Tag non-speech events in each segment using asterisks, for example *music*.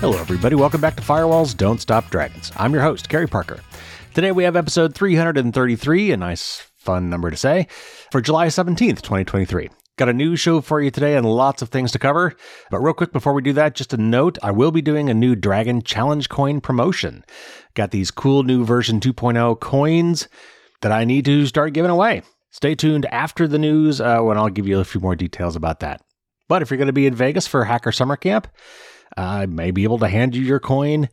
Hello, everybody. Welcome back to Firewalls Don't Stop Dragons. I'm your host, Carey Parker. Today we have episode 333, a nice, fun number to say, for July 17th, 2023. Got a new show for you today and lots of things to cover. But real quick before we do that, just a note I will be doing a new Dragon Challenge coin promotion. Got these cool new version 2.0 coins that I need to start giving away. Stay tuned after the news uh, when I'll give you a few more details about that. But if you're going to be in Vegas for Hacker Summer Camp, I may be able to hand you your coin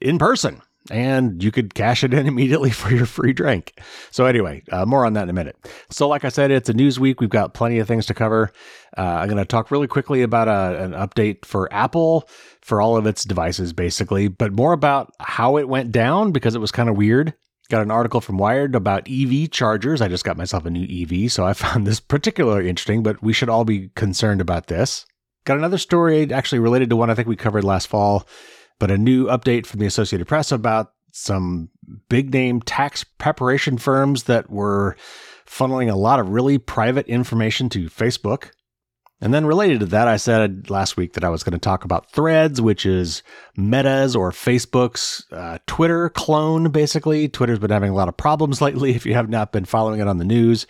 in person and you could cash it in *laughs* immediately for your free drink. So, anyway, uh, more on that in a minute. So, like I said, it's a news week. We've got plenty of things to cover. Uh, I'm going to talk really quickly about a, an update for Apple for all of its devices, basically, but more about how it went down because it was kind of weird. Got an article from Wired about EV chargers. I just got myself a new EV, so I *laughs* found this particularly interesting, but we should all be concerned about this. Got another story actually related to one I think we covered last fall, but a new update from the Associated Press about some big name tax preparation firms that were funneling a lot of really private information to Facebook. And then related to that, I said last week that I was going to talk about Threads, which is Meta's or Facebook's uh, Twitter clone, basically. Twitter's been having a lot of problems *laughs* lately if you have not been following it on the news.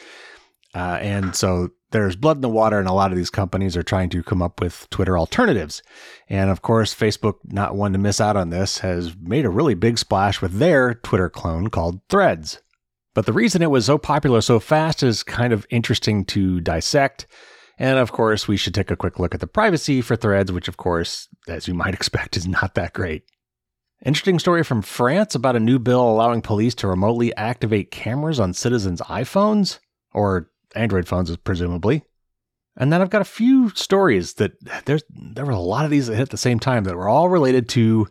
Uh, and so there's blood in the water, and a lot of these companies are trying to come up with Twitter alternatives. And of course, Facebook, not one to miss out on this, has made a really big splash with their Twitter clone called Threads. But the reason it was so popular so fast is kind of interesting to dissect. And of course, we should take a quick look at the privacy for Threads, which, of course, as you might *laughs* expect, is not that great. Interesting story from France about a new bill allowing police to remotely activate cameras on citizens' iPhones, or Android phones, presumably. And then I've got a few stories that there's there were a lot of these that hit at the same time that were all related to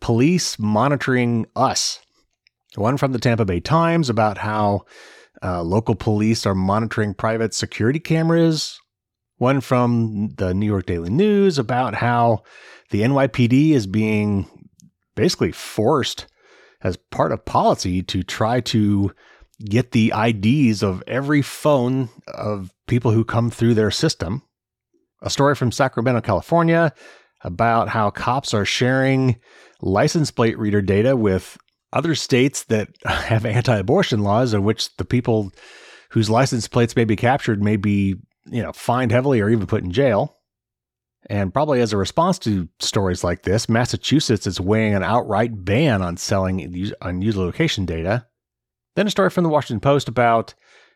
police monitoring us. One from the Tampa Bay Times about how uh, local police are monitoring private security cameras. One from the New York Daily News about how the NYPD is being basically forced as part of policy to try to get the IDs of every phone of people who come through their system. A story from Sacramento, California about how cops are sharing license plate reader data with other states that *laughs* have anti abortion laws in which the people whose license plates may be captured may be, you know, fined heavily or even put in jail. And probably as a response to stories like this, Massachusetts is weighing an outright ban on selling unusual location data. Then a story from the Washington Post about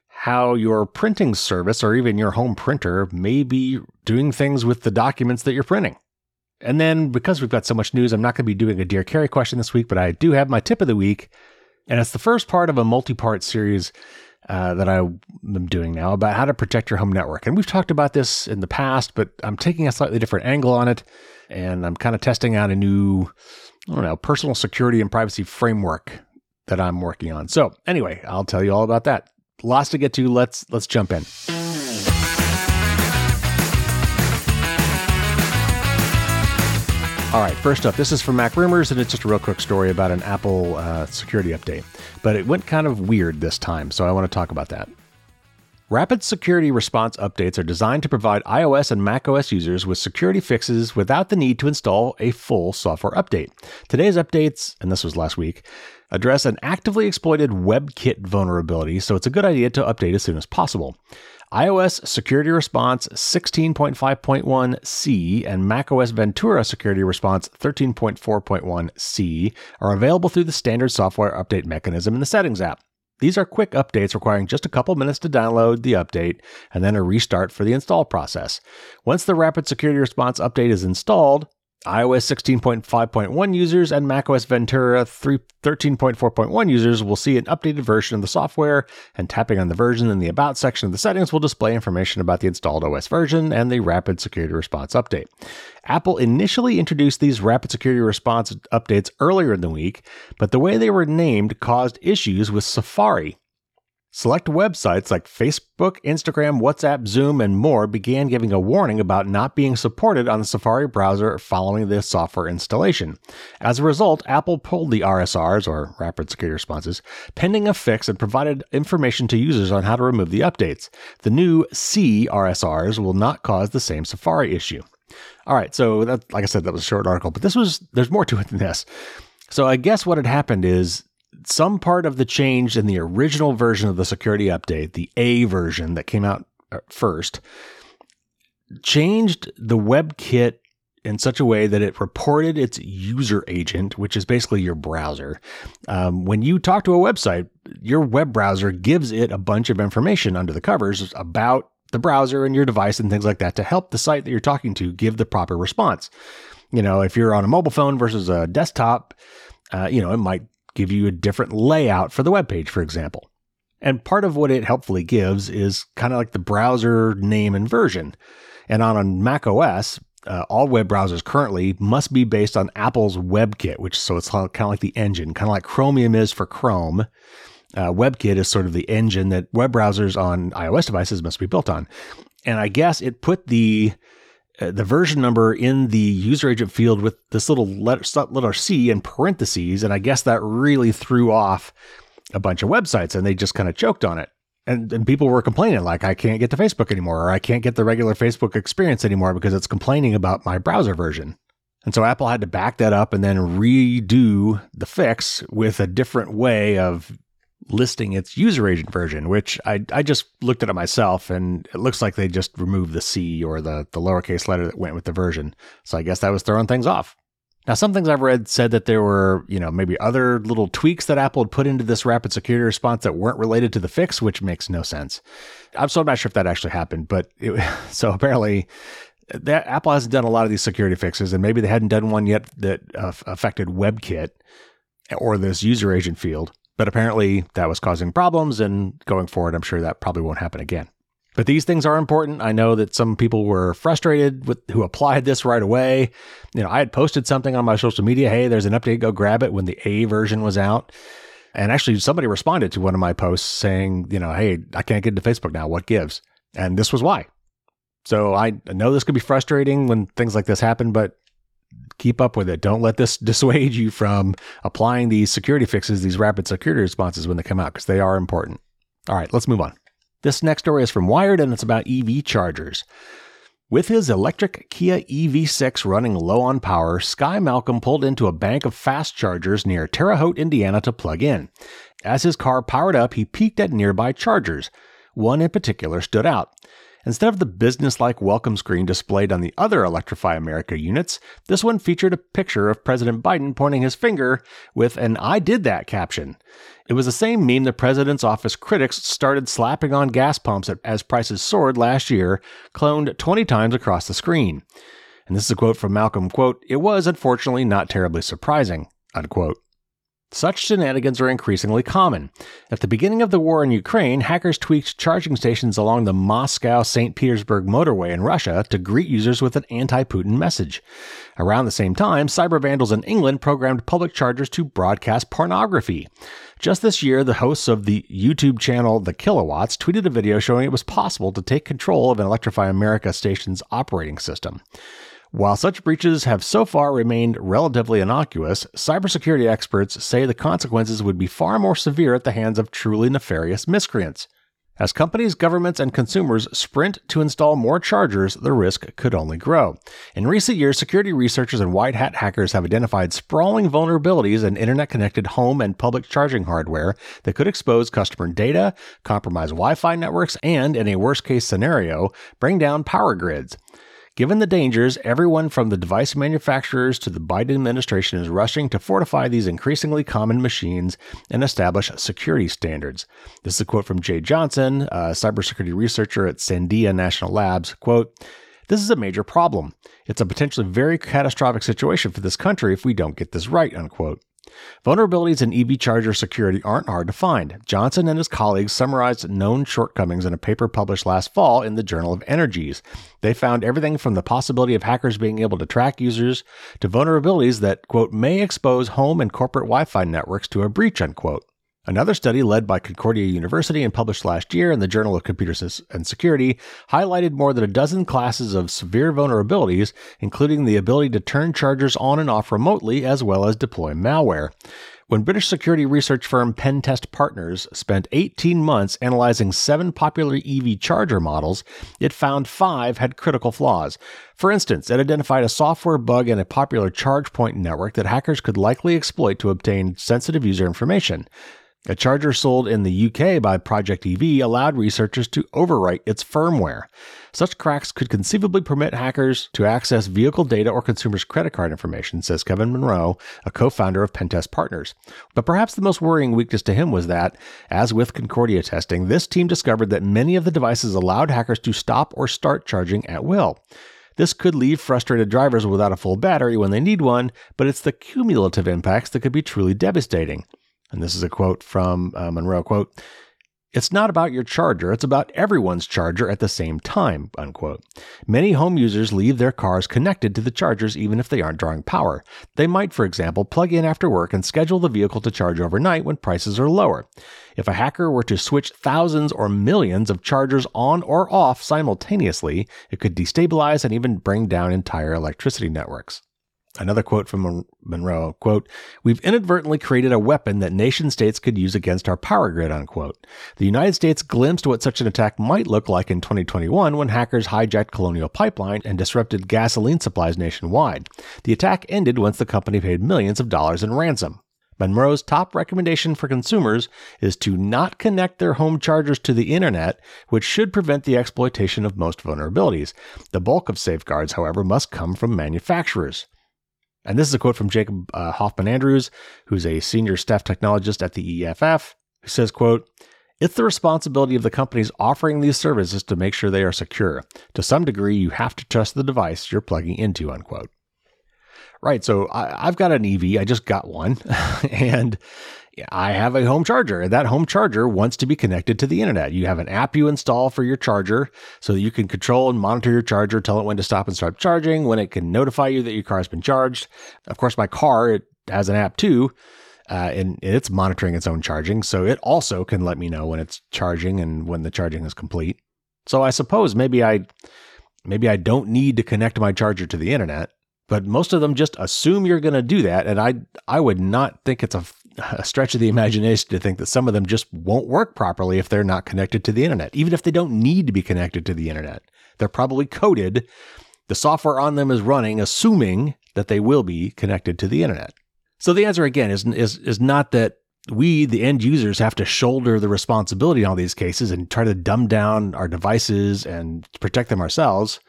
how your printing service or even your home printer may be doing things with the documents that you're printing. And then because we've got so much news, I'm not going to be doing a Dear Carey question this week, but I do have my tip of the week. And it's the first part of a multi part series uh, that I am doing now about how to protect your home network. And we've talked about this in the past, but I'm taking a slightly different angle on it. And I'm kind of testing out a new, I don't know, personal security and privacy framework that I'm working on. So anyway, I'll tell you all about that. Lots to get to. Let's let's jump in. All right, first up, this is from Mac Rumors, and it's just a real quick story about an Apple uh, security update. But it went kind of weird this time, so I want to talk about that. Rapid security response updates are designed to provide iOS and macOS users with security fixes without the need to install a full software update. Today's updates, and this was last week, address an actively exploited WebKit vulnerability, so it's a good idea to update as soon as possible. iOS Security Response 16.5.1c and macOS Ventura Security Response 13.4.1c are available through the standard software update mechanism in the Settings app. These are quick updates requiring just a couple minutes to download the update and then a restart for the install process. Once the Rapid Security Response update is installed, iOS 16.5.1 users and macOS Ventura 13.4.1 users will see an updated version of the software, and tapping on the version in the About section of the settings will display information about the installed OS version and the Rapid Security Response update. Apple initially introduced these Rapid Security Response updates earlier in the week, but the way they were named caused issues with Safari, Select websites like Facebook, Instagram, WhatsApp, Zoom, and more began giving a warning about not being supported on the Safari browser following the software installation. As a result, Apple pulled the RSRs, or Rapid Security Responses, pending a fix and provided information to users on how to remove the updates. The new C RSRs will not cause the same Safari issue. All right, so that, like I said, that was a short article, but this was there's more to it than this. So I guess what had happened is some part of the change in the original version of the security update, the A version that came out uh, first, changed the WebKit in such a way that it reported its user agent, which is basically your browser. Um, when you talk to a website, your web browser gives it a bunch of information under the covers about the browser and your device and things like that to help the site that you're talking to give the proper response. You know, if you're on a mobile phone versus a desktop, uh, you know, it might give you a different layout for the web page, for example. And part of what it helpfully gives is kind of like the browser name and version. And on a Mac OS, uh, all web browsers currently must be based on Apple's WebKit, which so it's kind of like the engine, kind of like Chromium is for Chrome. Uh, WebKit is sort of the engine that web browsers on iOS devices must be built on. And I guess it put the uh, the version number in the user agent field with this little letter, letter C in parentheses, and I guess that really threw off a bunch of websites, and they just kind of choked on it and, and people were complaining like I can't get to Facebook anymore or I can't get the regular Facebook experience anymore because it's complaining about my browser version. And so Apple had to back that up and then redo the fix with a different way of listing its user agent version, which I, I just looked at it myself and it looks like they just removed the C or the, the lowercase letter that went with the version. So I guess that was throwing things off. Now, some things I've read said that there were, you know, maybe other little tweaks that Apple had put into this rapid security response that weren't related to the fix, which makes no sense. I'm still not sure if that actually happened, but it, *laughs* so apparently that Apple hasn't done a lot of these security fixes, and maybe they hadn't done one yet that uh, affected WebKit or this user agent field. But apparently that was causing problems, and going forward, I'm sure that probably won't happen again. But these things are important. I know that some people were frustrated with who applied this right away. You know, I had posted something on my social media, hey, there's an update, go grab it when the A version was out. And actually somebody responded to one of my posts saying, you know, hey, I can't get into Facebook now. What gives? And this was why. So I know this could be frustrating when things like this happen, but keep up with it. Don't let this *laughs* dissuade you from applying these security fixes, these rapid security responses when they come out, because they are important. All right, let's move on. This next story is from Wired and it's about EV chargers. With his electric Kia EV6 running low on power, Sky Malcolm pulled into a bank of fast chargers near Terre Haute, Indiana to plug in. As his car powered up, he peeked at nearby chargers. One in particular stood out. Instead of the business-like welcome screen displayed on the other Electrify America units, this one featured a picture of President Biden pointing his finger with an I did that caption. It was the same meme the president's office critics started slapping on gas pumps as prices soared last year, cloned 20 times across the screen. And this is a quote from Malcolm, quote, "It was unfortunately not terribly surprising." Unquote. Such shenanigans are increasingly common. At the beginning of the war in Ukraine, hackers tweaked charging stations along the Moscow St. Petersburg motorway in Russia to greet users with an anti Putin message. Around the same time, cyber vandals in England programmed public chargers to broadcast pornography. Just this year, the hosts of the YouTube channel The Kilowatts tweeted a video showing it was possible to take control of an Electrify America station's operating system. While such breaches have so far remained relatively innocuous, cybersecurity experts say the consequences would be far more severe at the hands of truly nefarious miscreants. As companies, governments, and consumers sprint to install more chargers, the risk could only grow. In recent years, security researchers and white hat hackers have identified sprawling vulnerabilities in internet connected home and public charging hardware that could expose customer data, compromise Wi Fi networks, and, in a worst case scenario, bring down power grids. Given the dangers, everyone from the device manufacturers to the Biden administration is rushing to fortify these increasingly common machines and establish security standards. This is a quote from Jay Johnson, a cybersecurity researcher at Sandia National Labs. Quote, this is a major problem. It's a potentially very catastrophic situation for this country if we don't get this right, unquote. Vulnerabilities in EV charger security aren't hard to find. Johnson and his colleagues summarized known shortcomings in a paper published last fall in the Journal of Energies. They found everything from the possibility of hackers being able to track users to vulnerabilities that, quote, may expose home and corporate Wi Fi networks to a breach, unquote. Another study led by Concordia University and published last year in the Journal of Computers and Security highlighted more than a dozen classes of severe vulnerabilities, including the ability to turn chargers on and off remotely as well as deploy malware. When British security research firm Pentest Partners spent 18 months analyzing seven popular EV charger models, it found five had critical flaws. For instance, it identified a software bug in a popular charge point network that hackers could likely exploit to obtain sensitive user information. A charger sold in the UK by Project EV allowed researchers to overwrite its firmware. Such cracks could conceivably permit hackers to access vehicle data or consumers' credit card information, says Kevin Munro, a co founder of Pentest Partners. But perhaps the most worrying weakness to him was that, as with Concordia testing, this team discovered that many of the devices allowed hackers to stop or start charging at will. This could leave frustrated drivers without a full battery when they need one, but it's the cumulative impacts that could be truly devastating. And this is a quote from uh, Munro quote, it's not about your charger, it's about everyone's charger at the same time, unquote. Many home users leave their cars connected to the chargers even if they aren't drawing power. They might, for example, plug in after work and schedule the vehicle to charge overnight when prices are lower. If a hacker were to switch thousands or millions of chargers on or off simultaneously, it could destabilize and even bring down entire electricity networks. Another quote from Munro, quote, We've inadvertently created a weapon that nation states could use against our power grid, unquote. The United States glimpsed what such an attack might look like in 2021 when hackers hijacked Colonial Pipeline and disrupted gasoline supplies nationwide. The attack ended once the company paid millions of dollars in ransom. Munro's top recommendation for consumers is to not connect their home chargers to the internet, which should prevent the exploitation of most vulnerabilities. The bulk of safeguards, however, must come from manufacturers. And this is a quote from Jacob uh, Hoffman Andrews, who's a senior staff technologist at the EFF, who says, quote, it's the responsibility of the companies offering these services to make sure they are secure. To some degree, you have to trust the device you're plugging into, unquote. Right. So I, have got an EV. I just got one. *laughs* and I have a home charger, and that home charger wants to be connected to the internet. You have an app you install for your charger so that you can control and monitor your charger, tell it when to stop and start charging, when it can notify you that your car has been charged. Of course, my car it has an app too, uh, and it's monitoring its own charging, so it also can let me know when it's charging and when the charging is complete. So I suppose maybe I maybe I don't need to connect my charger to the internet, but most of them just assume you're going to do that, and I I would not think it's a a stretch of the imagination to think that some of them just won't work properly if they're not connected to the internet, even if they don't need to be connected to the internet. They're probably coded. The software on them is running, assuming that they will be connected to the internet. So the answer again is, is, is not that we, the end users, have to shoulder the responsibility in all these cases and try to dumb down our devices and protect them ourselves.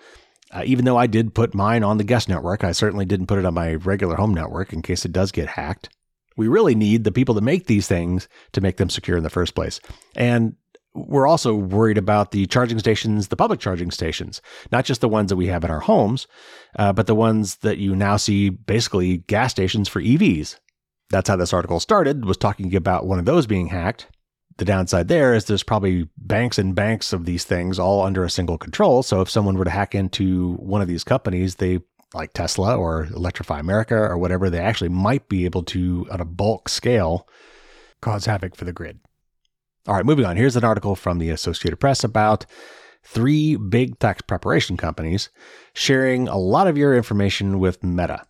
Uh, even though I did put mine on the guest network, I certainly didn't put it on my regular home network in case it does get hacked. We really need the people that make these things to make them secure in the first place. And we're also worried about the charging stations, the public charging stations, not just the ones that we have in our homes, uh, but the ones that you now see basically gas stations for EVs. That's how this article started, was talking about one of those being hacked. The downside there is there's probably banks and banks of these things all under a single control. So if someone were to hack into one of these companies, they like Tesla or Electrify America or whatever, they actually might be able to, on a bulk scale, cause havoc for the grid. All right, moving on. Here's an article from the Associated Press about three big tax preparation companies sharing a lot of your information with Meta.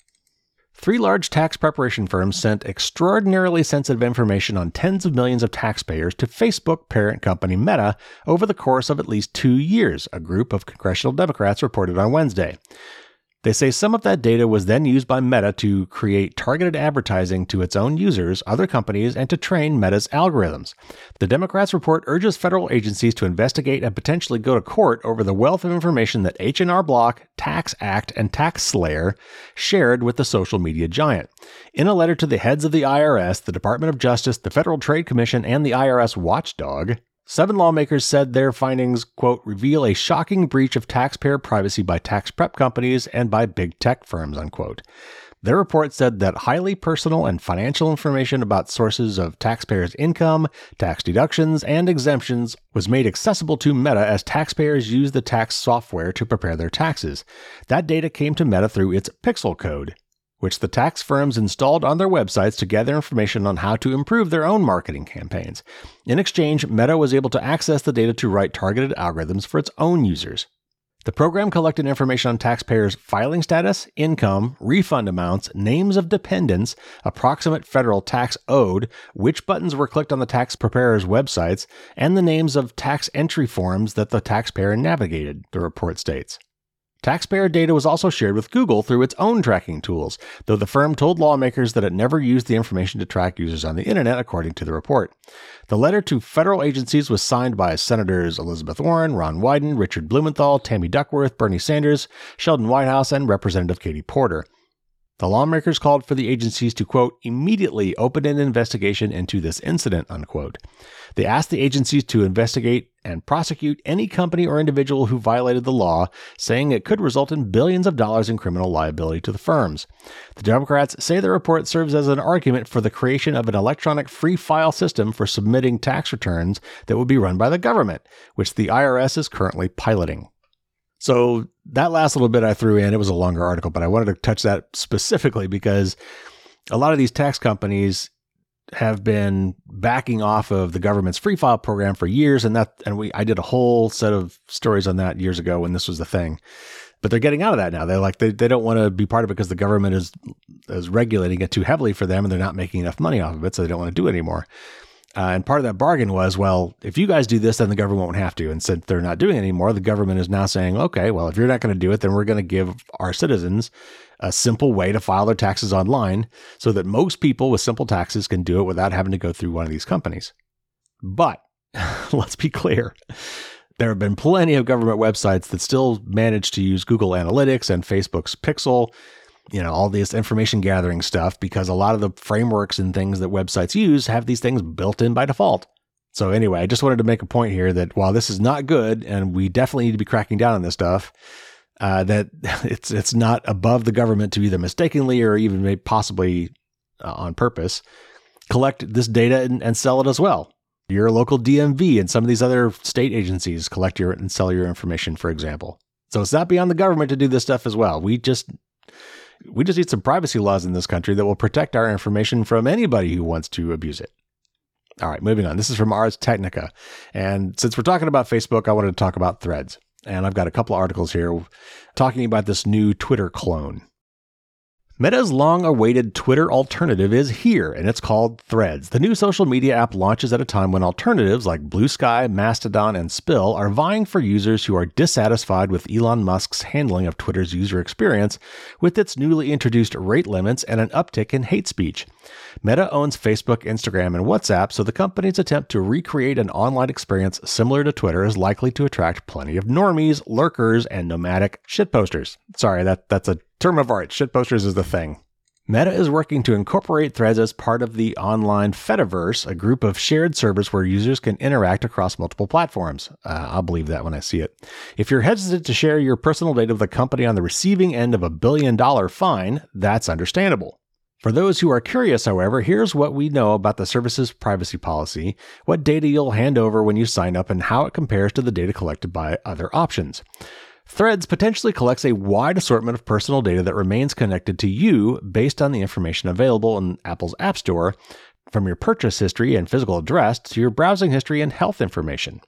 Three large tax preparation firms sent extraordinarily sensitive information on tens of millions of taxpayers to Facebook parent company Meta over the course of at least two years, a group of congressional Democrats reported on Wednesday. They say some of that data was then used by Meta to create targeted advertising to its own users, other companies, and to train Meta's algorithms. The Democrats report urges federal agencies to investigate and potentially go to court over the wealth of information that H&R Block, TaxAct, and TaxSlayer shared with the social media giant. In a letter to the heads of the IRS, the Department of Justice, the Federal Trade Commission, and the IRS watchdog, Seven lawmakers said their findings, quote, reveal a shocking breach of taxpayer privacy by tax prep companies and by big tech firms, unquote. Their report said that highly personal and financial information about sources of taxpayers' income, tax deductions, and exemptions was made accessible to Meta as taxpayers used the tax software to prepare their taxes. That data came to Meta through its Pixel code, which the tax firms installed on their websites to gather information on how to improve their own marketing campaigns. In exchange, Meta was able to access the data to write targeted algorithms for its own users. The program collected information on taxpayers' filing status, income, refund amounts, names of dependents, approximate federal tax owed, which buttons were clicked on the tax preparer's websites, and the names of tax entry forms that the taxpayer navigated, the report states. Taxpayer data was also shared with Google through its own tracking tools, though the firm told lawmakers that it never used the information to track users on the internet, according to the report. The letter to federal agencies was signed by Senators Elizabeth Warren, Ron Wyden, Richard Blumenthal, Tammy Duckworth, Bernie Sanders, Sheldon Whitehouse, and Representative Katie Porter. The lawmakers called for the agencies to, quote, immediately open an investigation into this incident, unquote. They asked the agencies to investigate and prosecute any company or individual who violated the law, saying it could result in billions of dollars in criminal liability to the firms. The Democrats say the report serves as an argument for the creation of an electronic free file system for submitting tax returns that would be run by the government, which the IRS is currently piloting. So that last little bit I threw in, it was a longer article, but I wanted to touch that specifically because a lot of these tax companies have been backing off of the government's free file program for years and that and we I did a whole set of stories on that years ago when this was the thing. But they're getting out of that now. They're like they, they don't want to be part of it because the government is is regulating it too heavily for them and they're not making enough money off of it, so they don't want to do it anymore. Uh, and part of that bargain was, well, if you guys do this, then the government won't have to. And since they're not doing it anymore, the government is now saying, okay, well, if you're not going to do it, then we're going to give our citizens a simple way to file their taxes online so that most people with simple taxes can do it without having to go through one of these companies. But *laughs* let's be clear. There have been plenty of government websites that still manage to use Google Analytics and Facebook's Pixel you know, all this information gathering stuff because a lot of the frameworks and things that websites use have these things built in by default. So anyway, I just wanted to make a point here that while this is not good and we definitely need to be cracking down on this stuff, uh, that *laughs* it's it's not above the government to either mistakenly or even possibly uh, on purpose collect this data and, and sell it as well. Your local DMV and some of these other state agencies collect your and sell your information, for example. So it's not beyond the government to do this stuff as well. We just we just need some privacy laws in this country that will protect our information from anybody who wants to abuse it. All right, moving on. This is from Ars Technica. And since we're talking about Facebook, I wanted to talk about threads. And I've got a couple of articles here talking about this new Twitter clone. Meta's long awaited Twitter alternative is here, and it's called Threads. The new social media app launches at a time when alternatives like Blue Sky, Mastodon, and Spill are vying for users who are dissatisfied with Elon Musk's handling of Twitter's user experience with its newly introduced rate limits and an uptick in hate speech. Meta owns Facebook, Instagram, and WhatsApp, so the company's attempt to recreate an online experience similar to Twitter is likely to attract plenty of normies, lurkers, and nomadic shitposters. Sorry, that, that's a Term of art, shitposters is the thing. Meta is working to incorporate threads as part of the online Fediverse, a group of shared servers where users can interact across multiple platforms. Uh, I'll believe that when I see it. If you're hesitant to share your personal data with a company on the receiving end of a billion dollar fine, that's understandable. For those who are curious, however, here's what we know about the service's privacy policy, what data you'll hand over when you sign up, and how it compares to the data collected by other options. Threads potentially collects a wide assortment of personal data that remains connected to you based on the information available in Apple's App Store, from your purchase history and physical address to your browsing history and health information.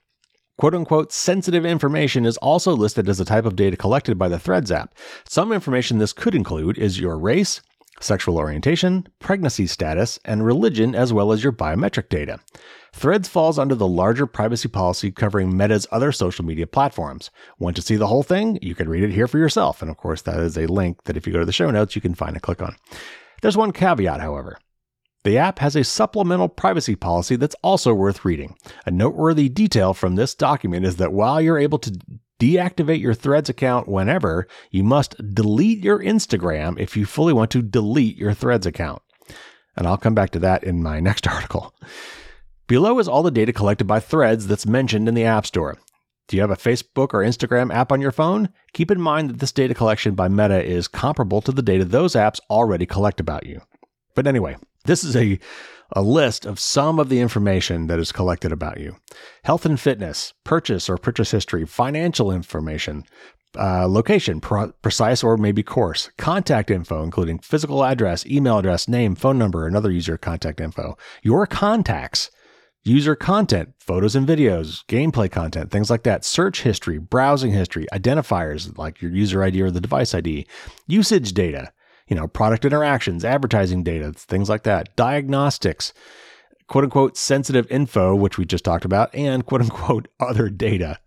Quote unquote sensitive information is also listed as a type of data collected by the Threads app. Some information this could include is your race, sexual orientation, pregnancy status, and religion, as well as your biometric data. Threads falls under the larger privacy policy covering Meta's other social media platforms. Want to see the whole thing? You can read it here for yourself. And of course, that is a link that if you go to the show notes, you can find and click on. There's one caveat, however. The app has a supplemental privacy policy that's also worth reading. A noteworthy detail from this document is that while you're able to deactivate your Threads account whenever, you must delete your Instagram if you fully want to delete your Threads account. And I'll come back to that in my *laughs* next article. Below is all the data collected by Threads that's mentioned in the App Store. Do you have a Facebook or Instagram app on your phone? Keep in mind that this data collection by Meta is comparable to the data those apps already collect about you. But anyway, this is a, a list of some of the information that is collected about you. Health and fitness, purchase or purchase history, financial information, uh, location, precise or maybe coarse, contact info, including physical address, email address, name, phone number, and other user contact info, your contacts, user content, photos and videos, gameplay content, things like that, search history, browsing history, identifiers like your user ID or the device ID, usage data, you know, product interactions, advertising data, things like that, diagnostics, quote unquote sensitive info, which we just talked about, and quote unquote *laughs* other data.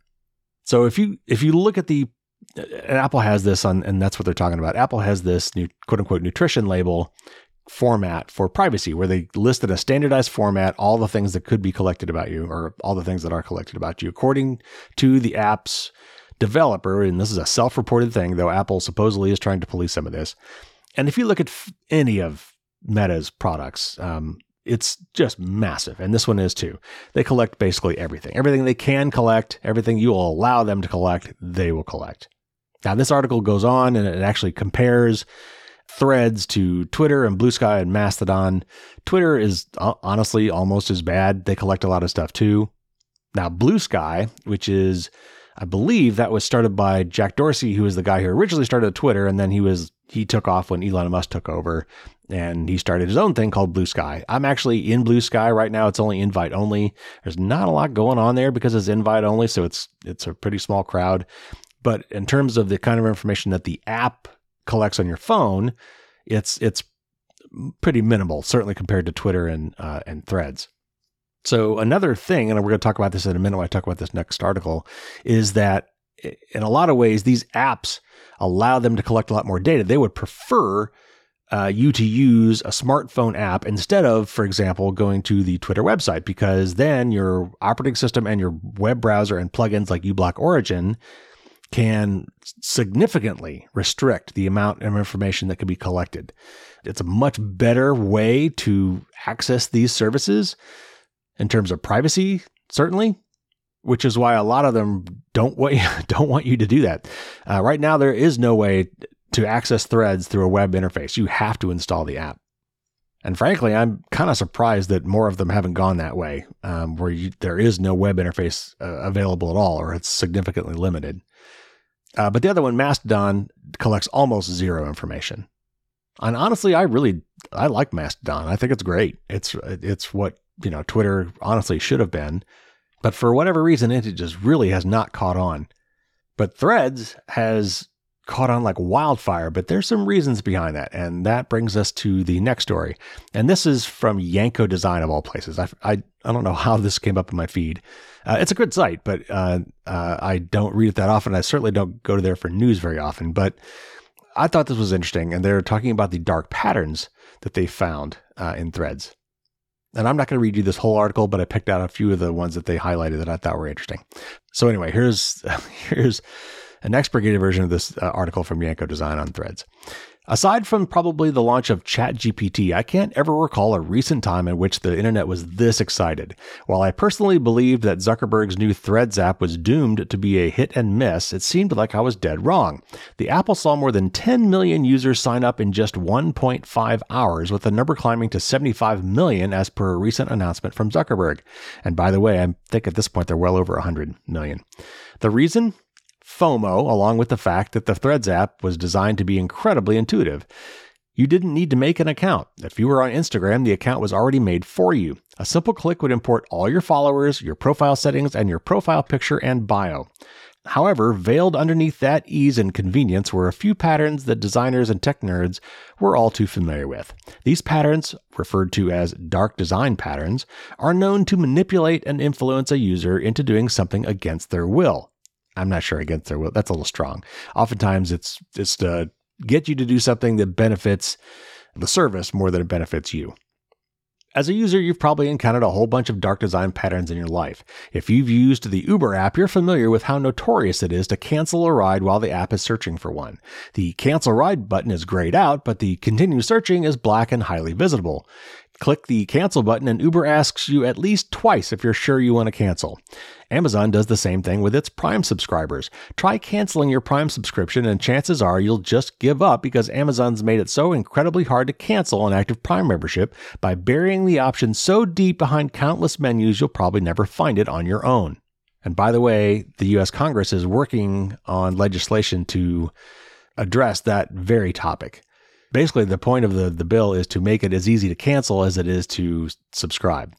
So if you if you look at the uh, uh, Apple has this on, and that's what they're talking about. Apple has this new quote unquote nutrition label format for privacy, where they listed a standardized format, all the things that could be collected about you, or all the things that are collected about you, according to the app's developer. And this is a self reported thing, though Apple supposedly is trying to police some of this. And if you look at any of Meta's products, um, it's just massive. And this one is too. They collect basically everything. Everything they can collect, everything you will allow them to collect, they will collect. Now, this article goes on and it actually compares threads to Twitter and Blue Sky and Mastodon. Twitter is uh, honestly almost as bad. They collect a lot of stuff too. Now, Blue Sky, which is, I believe that was started by Jack Dorsey, who was the guy who originally started Twitter, and then he was he took off when Elon Musk took over, and he started his own thing called Blue Sky. I'm actually in Blue Sky right now. It's only invite only. There's not a lot going on there because it's invite only, so it's it's a pretty small crowd. But in terms of the kind of information that the app collects on your phone, it's it's pretty minimal, certainly compared to Twitter and uh, and Threads. So another thing, and we're going to talk about this in a minute when I talk about this next article, is that in a lot of ways these apps allow them to collect a lot more data. They would prefer uh, you to use a smartphone app instead of, for example, going to the Twitter website, because then your operating system and your web browser and plugins like uBlock Origin can significantly restrict the amount of information that can be collected. It's a much better way to access these services in terms of privacy, certainly, which is why a lot of them don't want *laughs* don't want you to do that. Uh, right now, there is no way to access Threads through a web interface. You have to install the app. And frankly, I'm kind of surprised that more of them haven't gone that way, um, where you, there is no web interface uh, available at all, or it's significantly limited. Uh, but the other one, Mastodon, collects almost zero information. And honestly, I really I like Mastodon. I think it's great. It's it's what you know Twitter honestly should have been, but for whatever reason, it just really has not caught on. But Threads has caught on like wildfire, but there's some reasons behind that. And that brings us to the next story. And this is from Yanko Design of all places. I, I, I don't know how this came up in my feed, uh, it's a good site, but uh, uh, I don't read it that often. I certainly don't go to there for news very often. But I thought this was interesting, and they're talking about the dark patterns that they found uh, in threads. And I'm not going to read you this whole article, but I picked out a few of the ones that they highlighted that I thought were interesting. So anyway, here's *laughs* here's an expurgated version of this uh, article from Yanko Design on Threads. Aside from probably the launch of ChatGPT, I can't ever recall a recent time in which the internet was this excited. While I personally believed that Zuckerberg's new Threads app was doomed to be a hit and miss, it seemed like I was dead wrong. The Apple saw more than 10 million users sign up in just 1.5 hours, with the number climbing to 75 million as per a recent announcement from Zuckerberg. And by the way, I think at this point they're well over 100 million. The reason? FOMO, along with the fact that the Threads app was designed to be incredibly intuitive. You didn't need to make an account. If you were on Instagram, the account was already made for you. A simple click would import all your followers, your profile settings, and your profile picture and bio. However, veiled underneath that ease and convenience were a few patterns that designers and tech nerds were all too familiar with. These patterns, referred to as dark design patterns, are known to manipulate and influence a user into doing something against their will. I'm not sure against their will. That's a little strong. Oftentimes, it's it's to get you to do something that benefits the service more than it benefits you. As a user, you've probably encountered a whole bunch of dark design patterns in your life. If you've used the Uber app, you're familiar with how notorious it is to cancel a ride while the app is searching for one. The cancel ride button is grayed out, but the continue searching is black and highly visible. Click the cancel button and Uber asks you at least twice if you're sure you want to cancel. Amazon does the same thing with its Prime subscribers. Try canceling your Prime subscription, and chances are you'll just give up because Amazon's made it so incredibly hard to cancel an active Prime membership by burying the option so deep behind countless menus you'll probably never find it on your own. And by the way, the US Congress is working on legislation to address that very topic. Basically, the point of the, the bill is to make it as easy to cancel as it is to subscribe.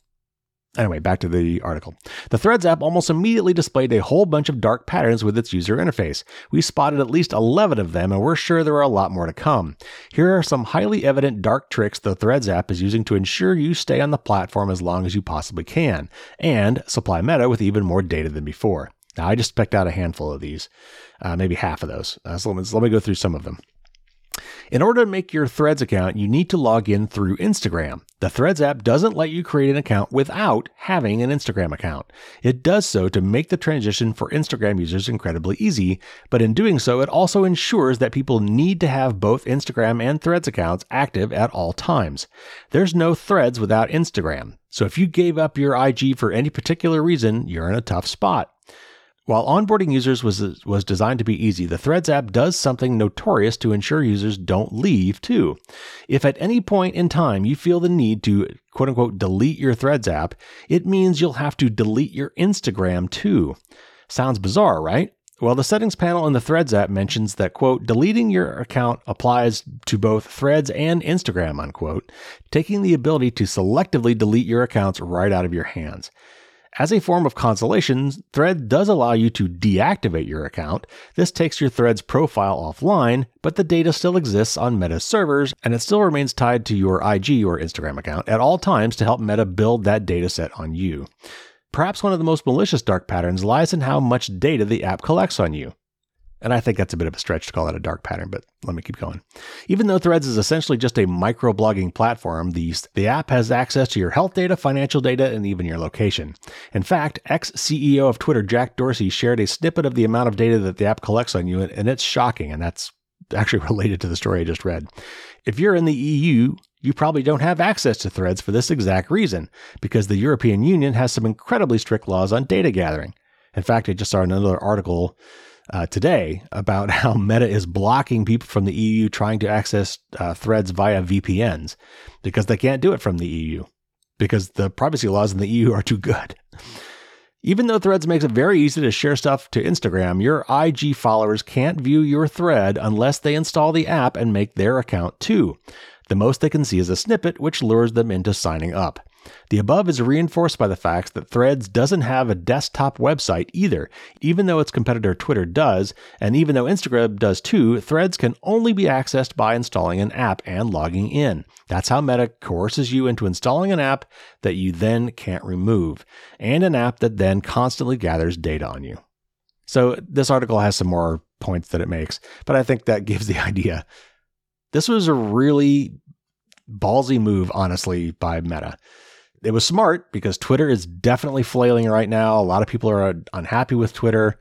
Anyway, back to the article. The Threads app almost immediately displayed a whole bunch of dark patterns with its user interface. We spotted at least 11 of them, and we're sure there are a lot more to come. Here are some highly evident dark tricks the Threads app is using to ensure you stay on the platform as long as you possibly can, and supply Meta with even more data than before. Now, I just picked out a handful of these, uh, maybe half of those. Uh, so let me, let me go through some of them. In order to make your Threads account, you need to log in through Instagram. The Threads app doesn't let you create an account without having an Instagram account. It does so to make the transition for Instagram users incredibly easy, but in doing so, it also ensures that people need to have both Instagram and Threads accounts active at all times. There's no Threads without Instagram. So if you gave up your IG for any particular reason, you're in a tough spot. While onboarding users was, was designed to be easy, the Threads app does something notorious to ensure users don't leave too. If at any point in time you feel the need to quote unquote delete your Threads app, it means you'll have to delete your Instagram too. Sounds bizarre, right? Well, the settings panel in the Threads app mentions that, quote, deleting your account applies to both Threads and Instagram, unquote, taking the ability to selectively delete your accounts right out of your hands. As a form of consolation, Thread does allow you to deactivate your account. This takes your Threads profile offline, but the data still exists on Meta's servers, and it still remains tied to your IG or Instagram account at all times to help Meta build that data set on you. Perhaps one of the most malicious dark patterns lies in how much data the app collects on you. And I think that's a bit of a stretch to call that a dark pattern, but let me keep going. Even though Threads is essentially just a microblogging platform, the, the app has access to your health data, financial data, and even your location. In fact, ex CEO of Twitter, Jack Dorsey, shared a snippet of the amount of data that the app collects on you, and it's shocking, and that's actually *laughs* related to the story I just read. If you're in the EU, you probably don't have access to Threads for this exact reason, because the European Union has some incredibly strict laws on data gathering. In fact, I just saw another article uh, today about *laughs* how Meta is blocking people from the EU trying to access uh, threads via VPNs because they can't do it from the EU because the privacy laws in the EU are too good. Even though Threads makes it very easy to share stuff to Instagram, your IG followers can't view your thread unless they install the app and make their account too. The most they can see is a snippet, which lures them into signing up. The above is reinforced by the fact that Threads doesn't have a desktop website either, even though its competitor Twitter does, and even though Instagram does too, Threads can only be accessed by installing an app and logging in. That's how Meta coerces you into installing an app that you then can't remove, and an app that then constantly gathers data on you. So, this article has some more points that it makes, but I think that *laughs* gives the idea. This was a really ballsy move, honestly, by Meta it was smart because Twitter is definitely flailing right now. A lot of people are unhappy with Twitter.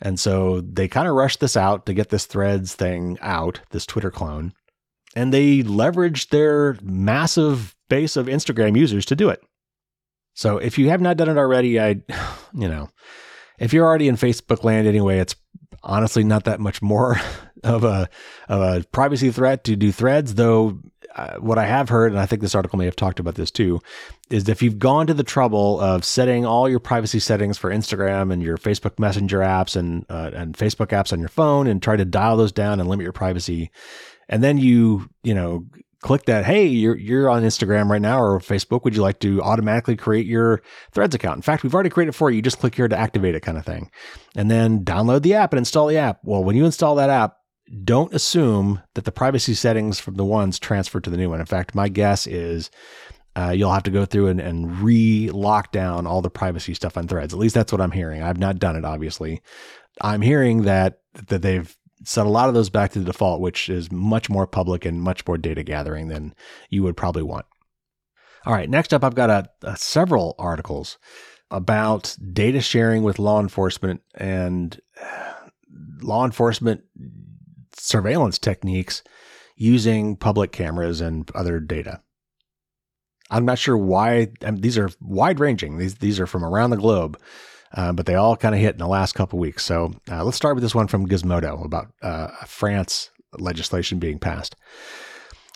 And so they kind of rushed this out to get this threads thing out, this Twitter clone. And they leveraged their massive base of Instagram users to do it. So if you have not done it already, I, *sighs* you know, if you're already in Facebook land anyway, it's honestly not that much more *laughs* of a of a privacy threat to do threads, though uh, what I have heard, and I think this article may have talked about this too, is if you've gone to the trouble of setting all your privacy settings for Instagram and your Facebook Messenger apps and uh, and Facebook apps on your phone, and try to dial those down and limit your privacy, and then you you know click that hey you're you're on Instagram right now or Facebook would you like to automatically create your Threads account? In fact we've already created it for you. You just click here to activate it kind of thing. And then download the app and install the app. Well when you install that app don't assume that the privacy settings from the ones transfer to the new one. In fact, my guess is uh, you'll have to go through and, and re lock down all the privacy stuff on threads. At least that's what I'm hearing. I've not done it, obviously. I'm hearing that that they've set a lot of those back to the default, which is much more public and much more data gathering than you would probably want. All right, next up, I've got a, a several articles about data sharing with law enforcement and *sighs* law enforcement surveillance techniques using public cameras and other data. I'm not sure why these are wide ranging. These these are from around the globe, uh, but they all kind of hit in the last couple weeks. So uh, let's start with this one from Gizmodo about uh, France legislation being passed.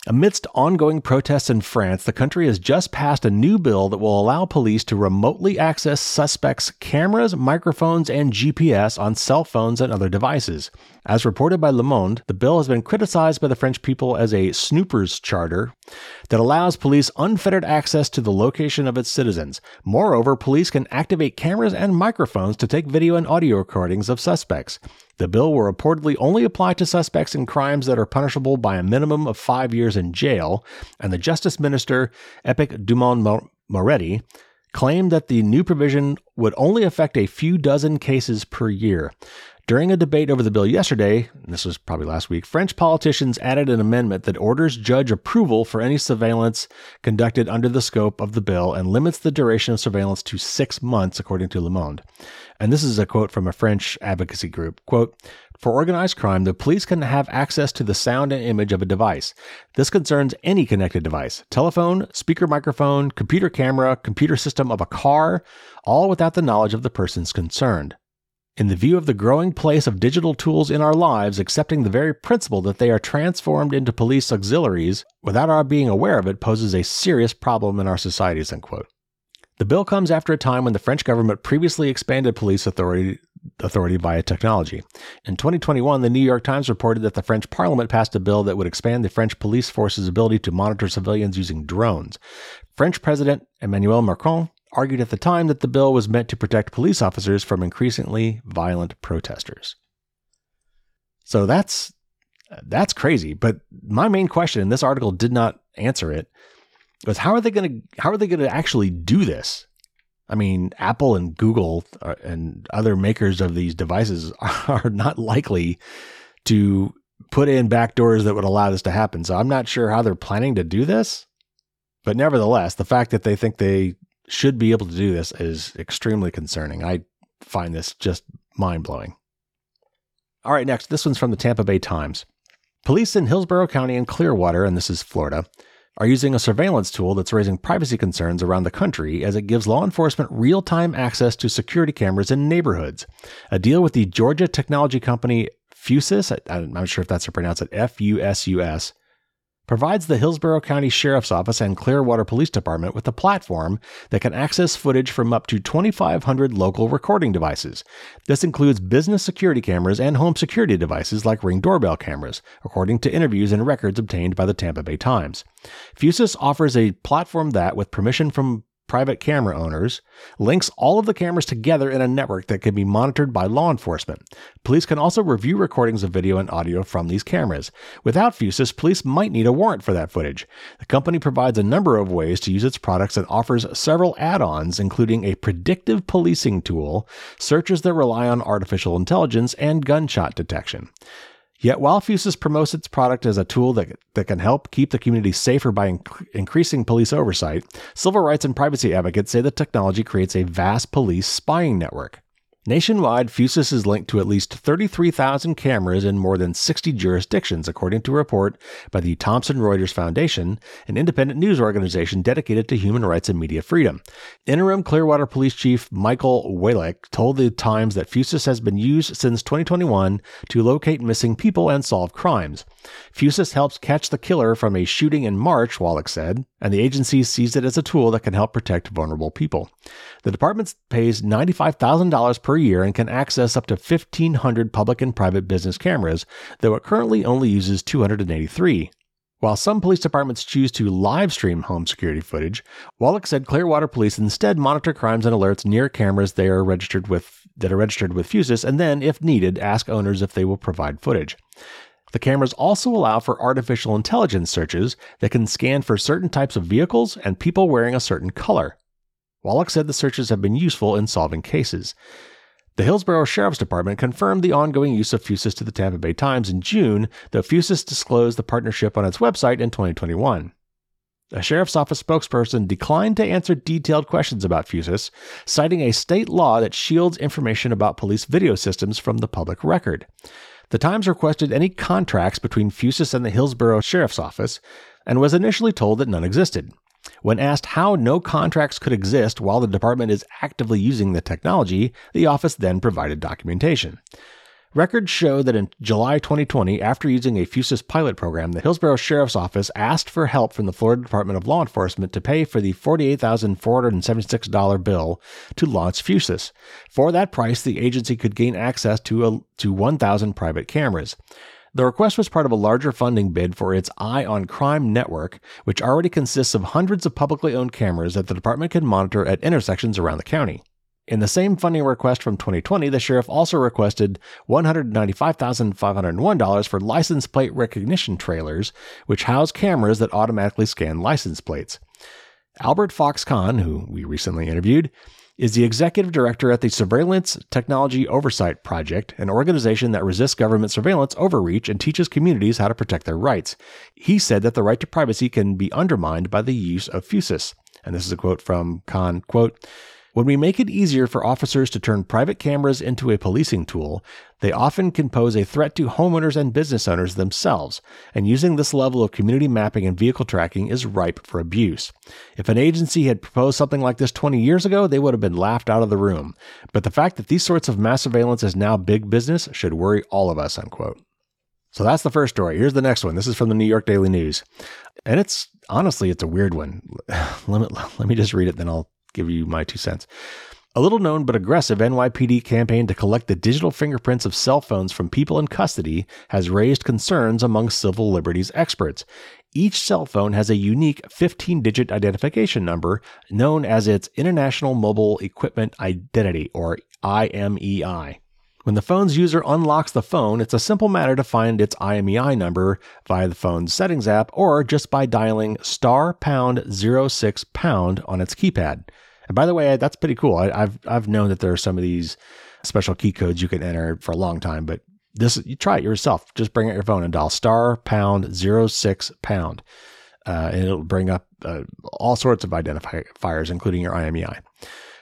Amidst ongoing protests in France, the country has just passed a new bill that will allow police to remotely access suspects' cameras, microphones, and GPS on cell phones and other devices. As reported by Le Monde, the bill has been criticized by the French people as a snoopers charter that allows police unfettered access to the location of its citizens. Moreover, police can activate cameras and microphones to take video and audio recordings of suspects. The bill will reportedly only apply to suspects in crimes that are punishable by a minimum of five years in jail, and the Justice Minister, Epic Dumont Moretti, claimed that the new provision would only affect a few dozen cases per year. During a debate over the bill yesterday, this was probably last week, French politicians added an amendment that orders judge approval for any surveillance conducted under the scope of the bill and limits the duration of surveillance to six months, according to Le Monde. And this is a quote from a French advocacy group. Quote, for organized crime, the police can have access to the sound and image of a device. This concerns any connected device telephone, speaker microphone, computer camera, computer system of a car, all without the knowledge of the persons concerned. In the view of the growing place of digital tools in our lives, accepting the very principle that they are transformed into police auxiliaries without our being aware of it poses a serious problem in our societies. The bill comes after a time when the French government previously expanded police authority authority via technology. In 2021, the New York Times reported that the French parliament passed a bill that would expand the French police force's ability to monitor civilians using drones. French President Emmanuel Macron argued at the time that the bill was meant to protect police officers from increasingly violent protesters. So that's that's crazy, but my main question and this article did not answer it was how are they going to how are they going to actually do this? I mean, Apple and Google uh, and other makers of these devices *laughs* are not likely to put in backdoors that would allow this to happen. So I'm not sure how they're planning to do this. But nevertheless, the fact that they think they should be able to do this is extremely concerning. I find this just mind blowing. All right, next, this one's from the Tampa Bay Times. Police in Hillsborough County and Clearwater, and this is Florida, are using a surveillance tool that's raising privacy concerns around the country as it gives law enforcement real time access to security cameras in neighborhoods. A deal with the Georgia technology company Fusus, I'm not sure if that's how pronounce it, F U S U S, provides the Hillsborough County Sheriff's Office and Clearwater Police Department with a platform that can access footage from up to 2,500 local recording devices. This includes business security cameras and home security devices like Ring doorbell cameras, according to interviews and records obtained by the Tampa Bay Times. Fusus offers a platform that, with permission from private camera owners, links all of the cameras together in a network that can be monitored by law enforcement. Police can also review recordings of video and audio from these cameras. Without Fusus, police might need a warrant for that footage. The company provides a number of ways to use its products and offers several add ons, including a predictive policing tool, searches that rely on artificial intelligence, and gunshot detection. Yet while Fusus promotes its product as a tool that, that can help keep the community safer by inc- increasing police oversight, civil rights and privacy advocates say the technology creates a vast police spying network. Nationwide, Fusus is linked to at least 33,000 cameras in more than 60 jurisdictions, according to a report by the Thomson Reuters Foundation, an independent news organization dedicated to human rights and media freedom. Interim Clearwater Police Chief Michael Walek told the Times that Fusus has been used since 2021 to locate missing people and solve crimes. Fusus helps catch the killer from a shooting in March, Walek said, and the agency sees it as a tool that can help protect vulnerable people. The department pays $95,000 per year and can access up to 1,500 public and private business cameras, though it currently only uses 283. While some police departments choose to live stream home security footage, Walek said Clearwater Police instead monitor crimes and alerts near cameras they are registered with that are registered with Fusus, and then, if needed, ask owners if they will provide footage. The cameras also allow for artificial intelligence searches that can scan for certain types of vehicles and people wearing a certain color. Walek said the searches have been useful in solving cases. The Hillsborough Sheriff's Department confirmed the ongoing use of Fusus to the Tampa Bay Times in June, though Fusus disclosed the partnership on its website in 2021. A sheriff's office spokesperson declined to answer detailed questions about Fusus, citing a state law that shields information about police video systems from the public record. The Times requested any contracts between Fusus and the Hillsborough Sheriff's Office and was initially told that none existed. When asked how no contracts could exist while the department is actively using the technology, the office then provided documentation. Records show that in July 2020, after using a Fusus pilot program, the Hillsborough Sheriff's Office asked for help from the Florida Department of Law Enforcement to pay for the $48,476 bill to launch Fusus. For that price, the agency could gain access to, a, to 1,000 private cameras. The request was part of a larger funding bid for its Eye on Crime network, which already consists of hundreds of publicly owned cameras that the department can monitor at intersections around the county. In the same funding request from 2020, the sheriff also requested $195,501 for license plate recognition trailers, which house cameras that automatically scan license plates. Albert Fox-Cahn, who we recently interviewed, is the executive director at the Surveillance Technology Oversight Project, an organization that resists government surveillance overreach and teaches communities how to protect their rights. He said that the right to privacy can be undermined by the use of Fusus. And this is a quote from Cahn, quote, when we make it easier for officers to turn private cameras into a policing tool, they often can pose a threat to homeowners and business owners themselves, and using this level of community mapping and vehicle tracking is ripe for abuse. If an agency had proposed something like this 20 years ago, they would have been laughed out of the room. But the fact that these sorts of mass surveillance is now big business should worry all of us, unquote. So that's the first story. Here's the next one. This is from the New York Daily News. And it's honestly, it's a weird one. *sighs* let, me, let me just read it, then I'll give you my two cents. A little known but aggressive NYPD campaign to collect the digital fingerprints of cell phones from people in custody has raised concerns among civil liberties experts. Each cell phone has a unique 15 digit identification number known as its International Mobile Equipment Identity, or IMEI. When the phone's user unlocks the phone, it's a simple matter to find its IMEI number via the phone's settings app or just by dialing star pound zero six pound on its keypad. And by the way, that's pretty cool. I, have I've known that there are some of these special key codes you can enter for a long time, but this you try it yourself. Just bring out your phone and dial star pound zero six pound, uh, and it'll bring up uh, all sorts of identifiers, including your IMEI.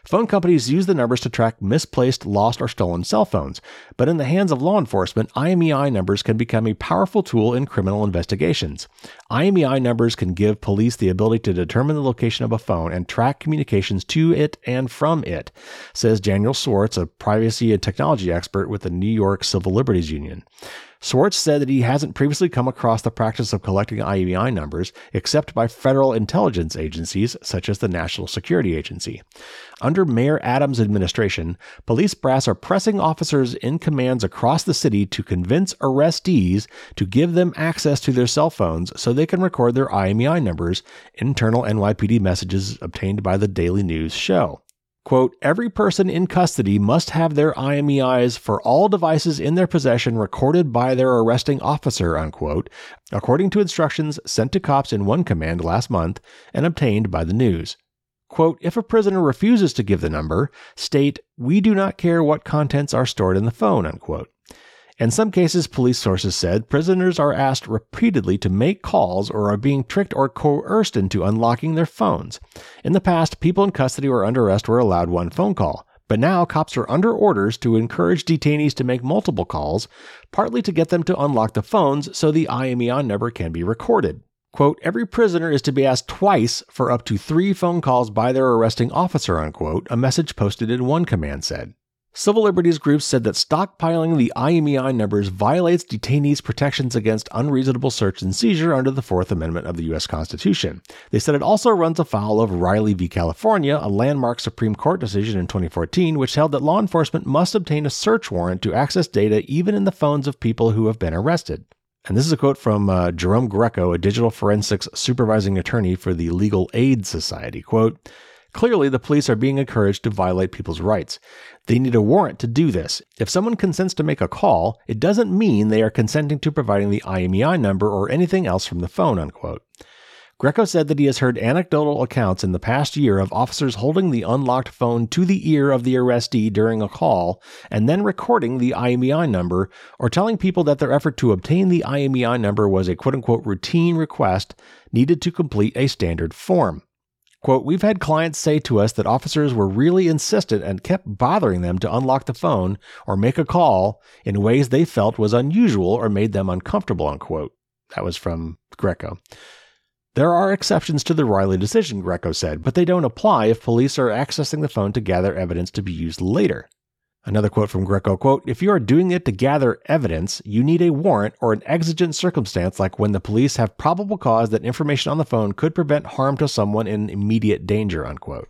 Phone companies use the numbers to track misplaced, lost, or stolen cell phones, but in the hands of law enforcement, IMEI numbers can become a powerful tool in criminal investigations. IMEI numbers can give police the ability to determine the location of a phone and track communications to it and from it, says Daniel Schwarz, a privacy and technology expert with the New York Civil Liberties Union. Schwarz said that he hasn't previously come across the practice of collecting IMEI numbers except by federal intelligence agencies such as the National Security Agency. Under Mayor Adams' administration, police brass are pressing officers in commands across the city to convince arrestees to give them access to their cell phones so they can record their IMEI numbers, internal NYPD messages obtained by the Daily News show. Quote, every person in custody must have their IMEIs for all devices in their possession recorded by their arresting officer, unquote, according to instructions sent to cops in one command last month and obtained by the news. Quote, if a prisoner refuses to give the number, state, we do not care what contents are stored in the phone, unquote. In some cases, police sources said prisoners are asked repeatedly to make calls or are being tricked or coerced into unlocking their phones. In the past, people in custody or under arrest were allowed one phone call. But now cops are under orders to encourage detainees to make multiple calls, partly to get them to unlock the phones so the IMEI number can be recorded. Quote, every prisoner is to be asked twice for up to three phone calls by their arresting officer, unquote, a message posted in one command said. Civil liberties groups said that stockpiling the IMEI numbers violates detainees' protections against unreasonable search and seizure under the Fourth Amendment of the U.S. Constitution. They said it also runs afoul of Riley v. California, a landmark Supreme Court decision in 2014, which held that law enforcement must obtain a search warrant to access data even in the phones of people who have been arrested. And this is a quote from uh, Jerome Greco, a digital forensics supervising attorney for the Legal Aid Society. Quote, Clearly, the police are being encouraged to violate people's rights. They need a warrant to do this. If someone consents to make a call, it doesn't mean they are consenting to providing the IMEI number or anything else from the phone, unquote. Greco said that he has heard anecdotal accounts in the past year of officers holding the unlocked phone to the ear of the arrestee during a call and then recording the IMEI number or telling people that their effort to obtain the IMEI number was a quote unquote routine request needed to complete a standard form. Quote, We've had clients say to us that officers were really insistent and kept bothering them to unlock the phone or make a call in ways they felt was unusual or made them uncomfortable, unquote. That was from Greco. There are exceptions to the Riley decision, Greco said, but they don't apply if police are accessing the phone to gather evidence to be used later. Another quote from Greco, quote, if you are doing it to gather evidence, you need a warrant or an exigent circumstance like when the police have probable cause that information on the phone could prevent harm to someone in immediate danger, unquote.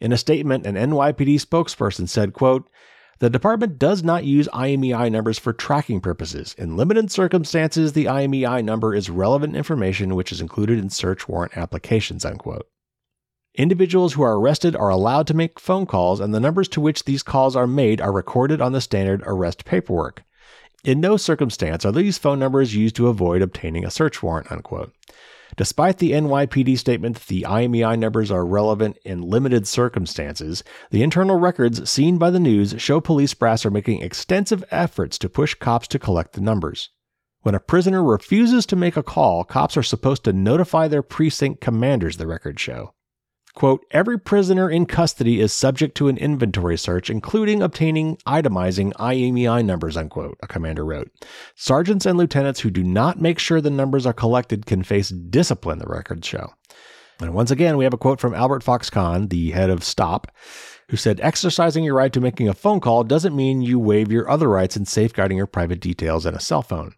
In a statement, an NYPD spokesperson said, quote, the department does not use IMEI numbers for tracking purposes. In limited circumstances, the IMEI number is relevant information which is included in search warrant applications, unquote. Individuals who are arrested are allowed to make phone calls, and the numbers to which these calls are made are recorded on the standard arrest paperwork. In no circumstance are these phone numbers used to avoid obtaining a search warrant. Unquote. Despite the NYPD statement that the IMEI numbers are relevant in limited circumstances, the internal records seen by the news show police brass are making extensive efforts to push cops to collect the numbers. When a prisoner refuses to make a call, cops are supposed to notify their precinct commanders, the records show. Quote, every prisoner in custody is subject to an inventory search, including obtaining itemizing IMEI numbers, unquote, a commander wrote. Sergeants and lieutenants who do not make sure the numbers are collected can face discipline, the records show. And once again, we have a quote from Albert Fox-Cahn, the head of STOP, who said, Exercising your right to making a phone call doesn't mean you waive your other rights in safeguarding your private details in a cell phone.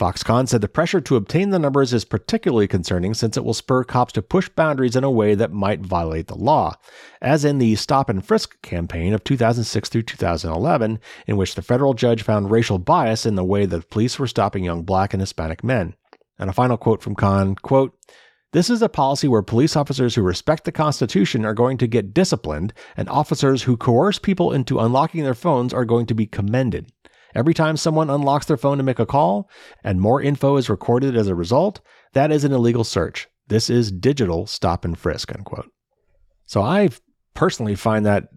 Fox-Cahn said the pressure to obtain the numbers is particularly concerning since it will spur cops to push boundaries in a way that might violate the law, as in the Stop and Frisk campaign of 2006 through 2011, in which the federal judge found racial bias in the way the police were stopping young black and Hispanic men. And a final quote from Cahn, quote, this is a policy where police officers who respect the Constitution are going to get disciplined, and officers who coerce people into unlocking their phones are going to be commended. Every time someone unlocks their phone to make a call and more info is recorded as a result, that is an illegal search. This is digital stop and frisk, unquote. So I personally find that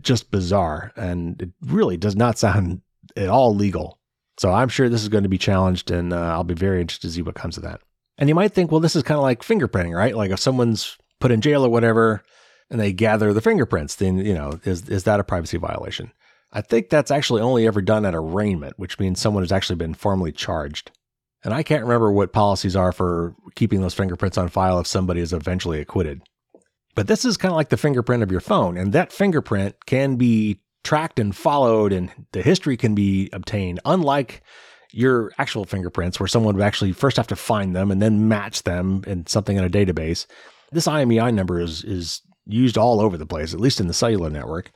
just bizarre and it really does not *laughs* sound at all legal. So I'm sure this is going to be challenged and uh, I'll be very interested to see what comes of that. And you might think, well, this is kind of like fingerprinting, right? Like if someone's put in jail or whatever and they gather the fingerprints, then, you know, is, is that a privacy violation? I think that's actually only ever done at arraignment, which means someone has actually been formally charged. And I can't remember what policies are for keeping those fingerprints on file if somebody is eventually acquitted. But this is kind of like the fingerprint of your phone, and that fingerprint can be tracked and followed, and the history can be obtained, unlike your actual fingerprints, where someone would actually first have to find them and then match them in something in a database. This IMEI number is, is used all over the place, at least in the cellular network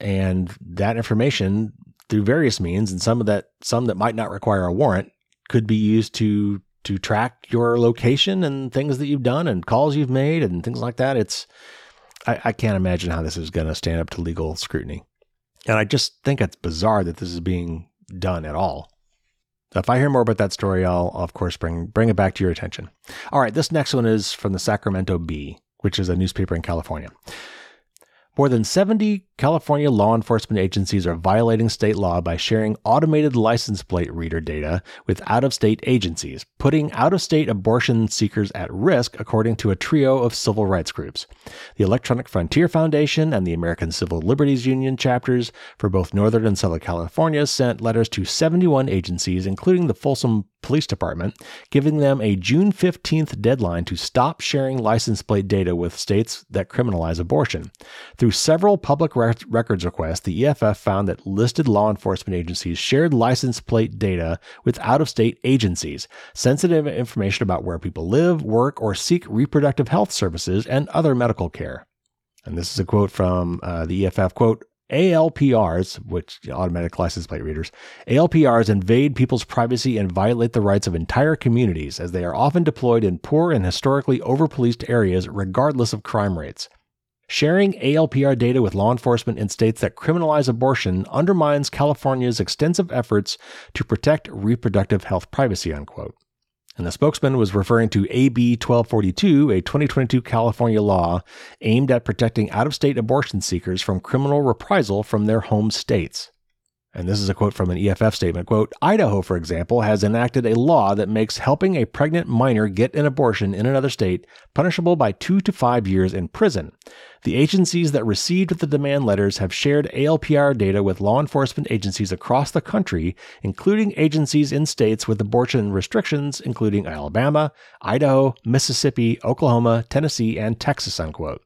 and that information through various means and some of that some that might not require a warrant could be used to to track your location and things that you've done and calls you've made and things like that it's i, I can't imagine how this is going to stand up to legal scrutiny and i just think it's bizarre that this is being done at all if I hear more about that story, I'll, of course bring bring it back to your attention. All right, this next one is from the Sacramento Bee, which is a newspaper in California. More than 70 California law enforcement agencies are violating state law by sharing automated license plate reader data with out of state agencies, putting out of state abortion seekers at risk, according to a trio of civil rights groups. The Electronic Frontier Foundation and the American Civil Liberties Union chapters for both Northern and Southern California sent letters to 71 agencies, including the Folsom Police Department, giving them a June 15th deadline to stop sharing license plate data with states that criminalize abortion. Through several public records requests, the EFF found that listed law enforcement agencies shared license plate data with out of state agencies, sensitive information about where people live, work, or seek reproductive health services and other medical care. And this is a quote from uh, the EFF quote, ALPRs, which automatic license plate readers, ALPRs invade people's privacy and violate the rights of entire communities as they are often deployed in poor and historically overpoliced areas regardless of crime rates. Sharing ALPR data with law enforcement in states that criminalize abortion undermines California's extensive efforts to protect reproductive health privacy, unquote. And the spokesman was referring to AB 1242, a 2022 California law aimed at protecting out of state abortion seekers from criminal reprisal from their home states. And this is a quote from an EFF statement. Quote, Idaho, for example, has enacted a law that makes helping a pregnant minor get an abortion in another state punishable by two to five years in prison. The agencies that received the demand letters have shared ALPR data with law enforcement agencies across the country, including agencies in states with abortion restrictions, including Alabama, Idaho, Mississippi, Oklahoma, Tennessee, and Texas, unquote.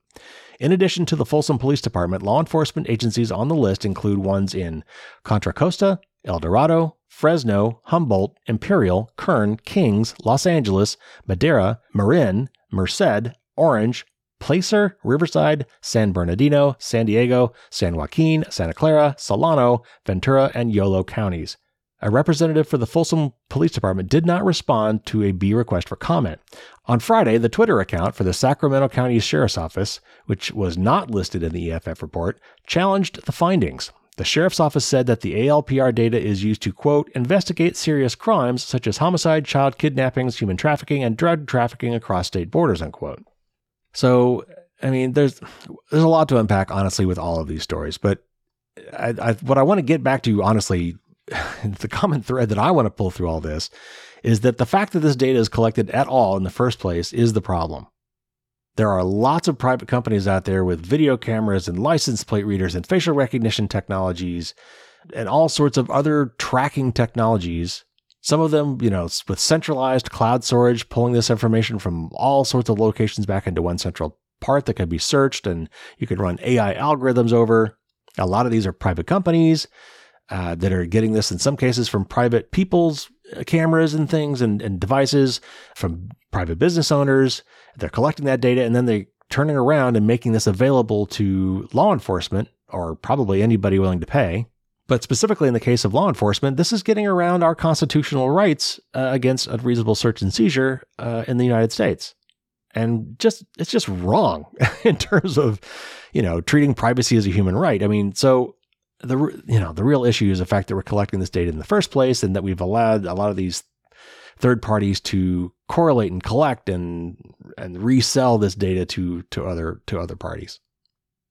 In addition to the Folsom Police Department, law enforcement agencies on the list include ones in Contra Costa, El Dorado, Fresno, Humboldt, Imperial, Kern, Kings, Los Angeles, Madera, Marin, Merced, Orange, Placer, Riverside, San Bernardino, San Diego, San Joaquin, Santa Clara, Solano, Ventura, and Yolo counties. A representative for the Folsom Police Department did not respond to a Bee request for comment. On Friday, the Twitter account for the Sacramento County Sheriff's Office, which was not listed in the EFF report, challenged the findings. The sheriff's office said that the ALPR data is used to, quote, investigate serious crimes such as homicide, child kidnappings, human trafficking, and drug trafficking across state borders, unquote. So, I mean, there's there's a lot to unpack, honestly, with all of these stories. But I, I, what I want to get back to, honestly, *laughs* the common thread that I want to pull through all this is that the fact that this data is collected at all in the first place is the problem. There are lots of private companies out there with video cameras and license plate readers and facial recognition technologies and all sorts of other tracking technologies. Some of them, you know, with centralized cloud storage, pulling this information from all sorts of locations back into one central part that can be searched and you can run AI algorithms over. A lot of these are private companies uh, that are getting this in some cases from private people's uh, cameras and things and, and devices, from private business owners. They're collecting that data and then they're turning around and making this available to law enforcement or probably anybody willing to pay. But specifically in the case of law enforcement, this is getting around our constitutional rights uh, against unreasonable search and seizure uh, in the United States. And just it's just wrong *laughs* in terms of, you know, treating privacy as a human right. I mean, so the you know the real issue is the fact that we're collecting this data in the first place, and that we've allowed a lot of these third parties to correlate and collect and and resell this data to to other to other parties.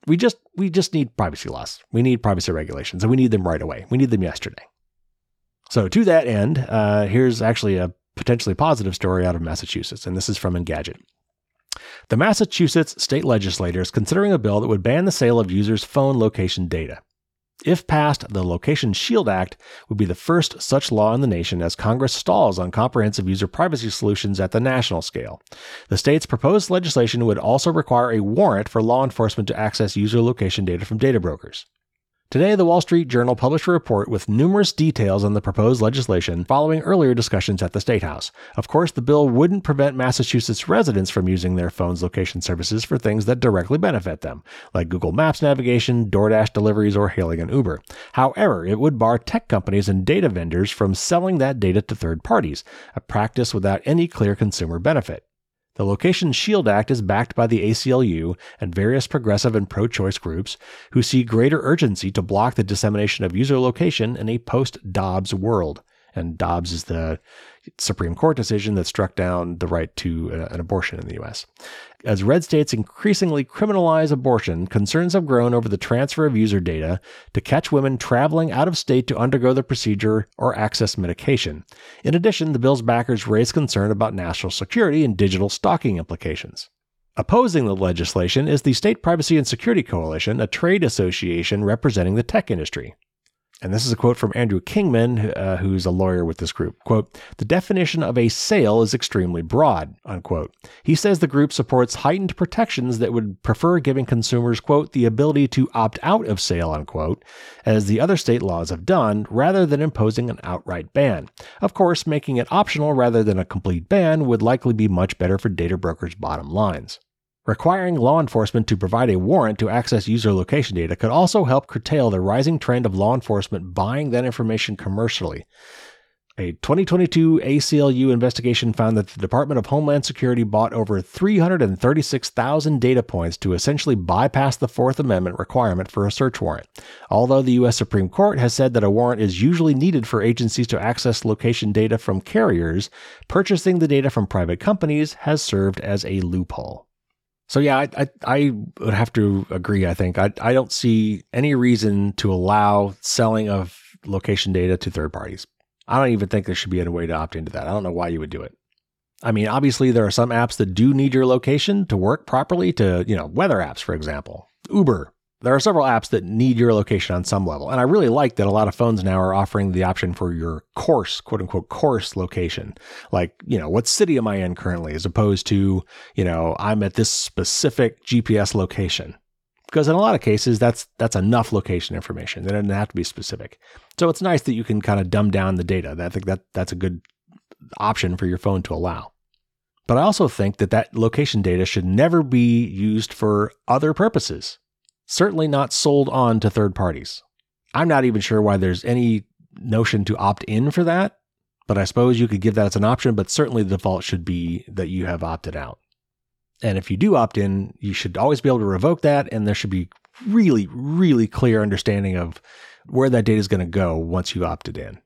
We just we just need privacy laws. We need privacy regulations, and we need them right away. We need them yesterday. So to that end, uh, here's actually a potentially positive story out of Massachusetts, and this is from Engadget. The Massachusetts state legislature is considering a bill that would ban the sale of users' phone location data. If passed, the Location Shield Act would be the first such law in the nation as Congress stalls on comprehensive user privacy solutions at the national scale. The state's proposed legislation would also require a warrant for law enforcement to access user location data from data brokers. Today, the Wall Street Journal published a report with numerous details on the proposed legislation following earlier discussions at the State House. Of course, the bill wouldn't prevent Massachusetts residents from using their phone's location services for things that directly benefit them, like Google Maps navigation, DoorDash deliveries, or hailing an Uber. However, it would bar tech companies and data vendors from selling that data to third parties, a practice without any clear consumer benefit. The Location Shield Act is backed by the ACLU and various progressive and pro choice groups who see greater urgency to block the dissemination of user location in a post Dobbs world. And Dobbs is the Supreme Court decision that struck down the right to uh, an abortion in the U.S. As red states increasingly criminalize abortion, concerns have grown over the transfer of user data to catch women traveling out of state to undergo the procedure or access medication. In addition, the bill's backers raise concern about national security and digital stalking implications. Opposing the legislation is the State Privacy and Security Coalition, a trade association representing the tech industry. And this is a quote from Andrew Kingman, uh, who's a lawyer with this group. Quote, the definition of a sale is extremely broad, unquote. He says the group supports heightened protections that would prefer giving consumers, quote, the ability to opt out of sale, unquote, as the other state laws have done, rather than imposing an outright ban. Of course, making it optional rather than a complete ban would likely be much better for data brokers' bottom lines. Requiring law enforcement to provide a warrant to access user location data could also help curtail the rising trend of law enforcement buying that information commercially. A 2022 ACLU investigation found that the Department of Homeland Security bought over 336,000 data points to essentially bypass the Fourth Amendment requirement for a search warrant. Although the U.S. Supreme Court has said that a warrant is usually needed for agencies to access location data from carriers, purchasing the data from private companies has served as a loophole. So yeah, I, I, I would have to agree. I think I I don't see any reason to allow selling of location data to third parties. I don't even think there should be any way to opt into that. I don't know why you would do it. I mean, obviously there are some apps that do need your location to work properly. To you know, weather apps, for example, Uber. There are several apps that need your location on some level. And I really like that a lot of phones now are offering the option for your coarse, quote unquote, coarse location. Like, you know, what city am I in currently, as opposed to, you know, I'm at this specific GPS location. Because in a lot of cases, that's that's enough location information. It doesn't have to be specific. So it's nice that you can kind of dumb down the data. I think that that's a good option for your phone to allow. But I also think that that location data should never be used for other purposes certainly not sold on to third parties. I'm not even sure why there's any notion to opt in for that, but I suppose you could give that as an option, but certainly the default should be that you have opted out. And if you do opt in, you should always be able to revoke that, and there should be really, really clear understanding of where that data is going to go once you opted in.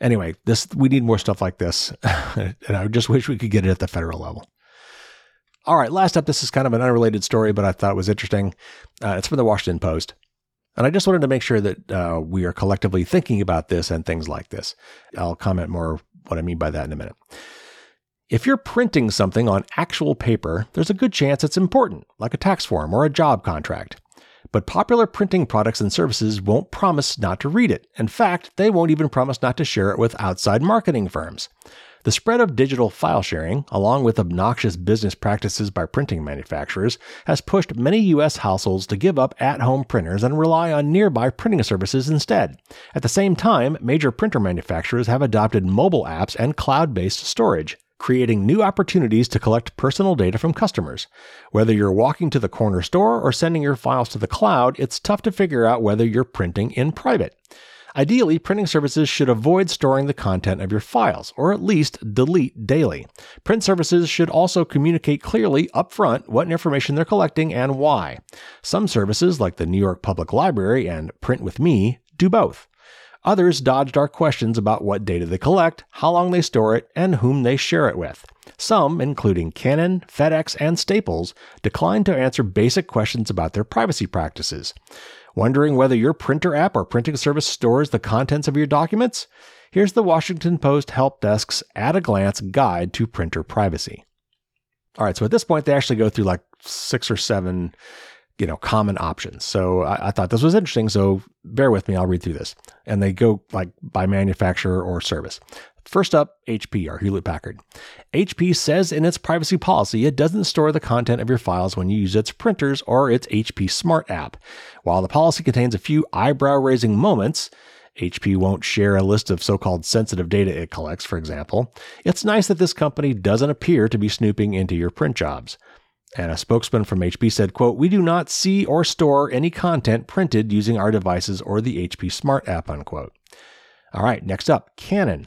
Anyway, this we need more stuff like this, *laughs* and I just wish we could get it at the federal level. All right, last up, this is kind of an unrelated story, but I thought it was interesting. Uh, it's from the Washington Post. And I just wanted to make sure that uh, we are collectively thinking about this and things like this. I'll comment more what I mean by that in a minute. If you're printing something on actual paper, there's a good chance it's important, like a tax form or a job contract. But popular printing products and services won't promise not to read it. In fact, they won't even promise not to share it with outside marketing firms. The spread of digital file sharing, along with obnoxious business practices by printing manufacturers, has pushed many U.S. households to give up at home printers and rely on nearby printing services instead. At the same time, major printer manufacturers have adopted mobile apps and cloud based storage creating new opportunities to collect personal data from customers. Whether you're walking to the corner store or sending your files to the cloud, it's tough to figure out whether you're printing in private. Ideally, printing services should avoid storing the content of your files, or at least delete daily. Print services should also communicate clearly upfront what information they're collecting and why. Some services, like the New York Public Library and Print with Me, do both. Others dodged our questions about what data they collect, how long they store it, and whom they share it with. Some, including Canon, FedEx, and Staples, declined to answer basic questions about their privacy practices. Wondering whether your printer app or printing service stores the contents of your documents? Here's the Washington Post Help Desk's at a glance guide to printer privacy. All right, so at this point, they actually go through like six or seven you know, common options. So I, I, thought this was interesting. So bear with me. I'll read through this. And they go like by manufacturer or service. First up, HP or Hewlett Packard. HP says in its privacy policy it doesn't store the content of your files when you use its printers or its HP Smart app. While the policy contains a few eyebrow raising moments, HP won't share a list of so called sensitive data it collects, for example. It's nice that this company doesn't appear to be snooping into your print jobs. And a spokesman from HP said, quote, We do not see or store any content printed using our devices or the HP Smart app, unquote. All right, next up, Canon.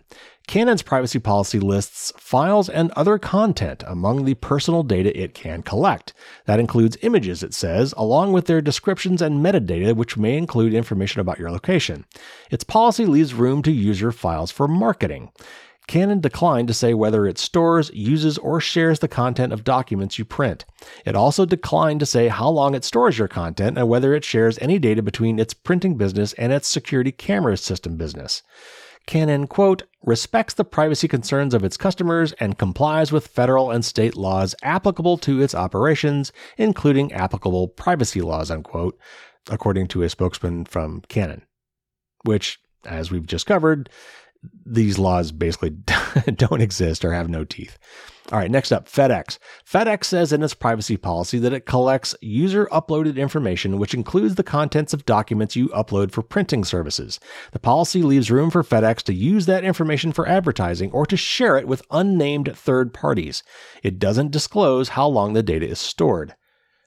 Canon's privacy policy lists files and other content among the personal data it can collect. That includes images, it says, along with their descriptions and metadata, which may include information about your location. Its policy leaves room to use your files for marketing. Canon declined to say whether it stores, uses, or shares the content of documents you print. It also declined to say how long it stores your content and whether it shares any data between its printing business and its security camera system business. Canon, quote, respects the privacy concerns of its customers and complies with federal and state laws applicable to its operations, including applicable privacy laws, unquote, according to a spokesman from Canon. Which, as we've just covered, these laws basically *laughs* don't exist or have no teeth. All right, next up, FedEx. FedEx says in its privacy policy that it collects user uploaded information, which includes the contents of documents you upload for printing services. The policy leaves room for FedEx to use that information for advertising or to share it with unnamed third parties. It doesn't disclose how long the data is stored.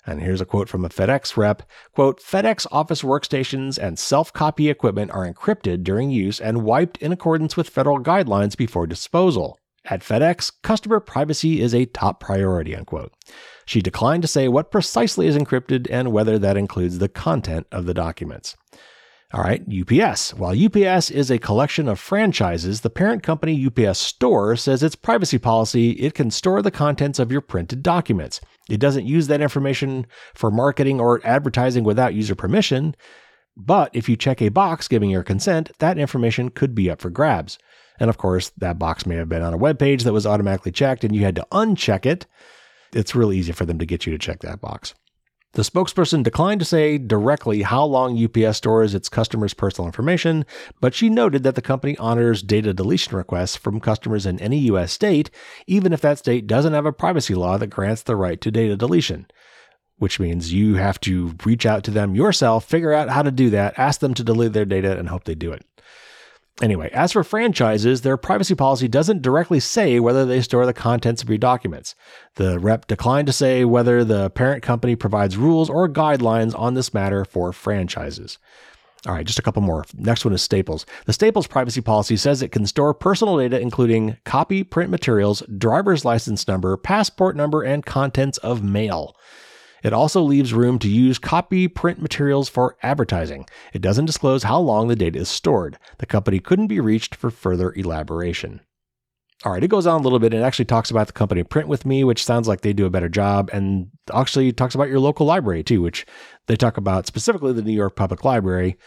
And here's a quote from a FedEx rep quote, FedEx office workstations and self copy equipment are encrypted during use and wiped in accordance with federal guidelines before disposal. At FedEx, customer privacy is a top priority, unquote. She declined to say what precisely is encrypted and whether that includes the content of the documents. All right, UPS. While UPS is a collection of franchises, the parent company UPS Store says its privacy policy it can store the contents of your printed documents. It doesn't use that information for marketing or advertising without user permission. But if you check a box giving your consent, that information could be up for grabs. And of course, that box may have been on a web page that was automatically checked and you had to uncheck it. It's really easy for them to get you to check that box. The spokesperson declined to say directly how long UPS stores its customers' personal information, but she noted that the company honors data deletion requests from customers in any U.S. state, even if that state doesn't have a privacy law that grants the right to data deletion. Which means you have to reach out to them yourself, figure out how to do that, ask them to delete their data, and hope they do it. Anyway, as for franchises, their privacy policy doesn't directly say whether they store the contents of your documents. The rep declined to say whether the parent company provides rules or guidelines on this matter for franchises. All right, just a couple more. Next one is Staples. The Staples privacy policy says it can store personal data, including copy print materials, driver's license number, passport number, and contents of mail. It also leaves room to use copy print materials for advertising. It doesn't disclose how long the data is stored. The company couldn't be reached for further elaboration. All right, it goes on a little bit and actually talks about the company Print With Me, which sounds like they do a better job, and actually talks about your local library too, which they talk about specifically the New York Public Library.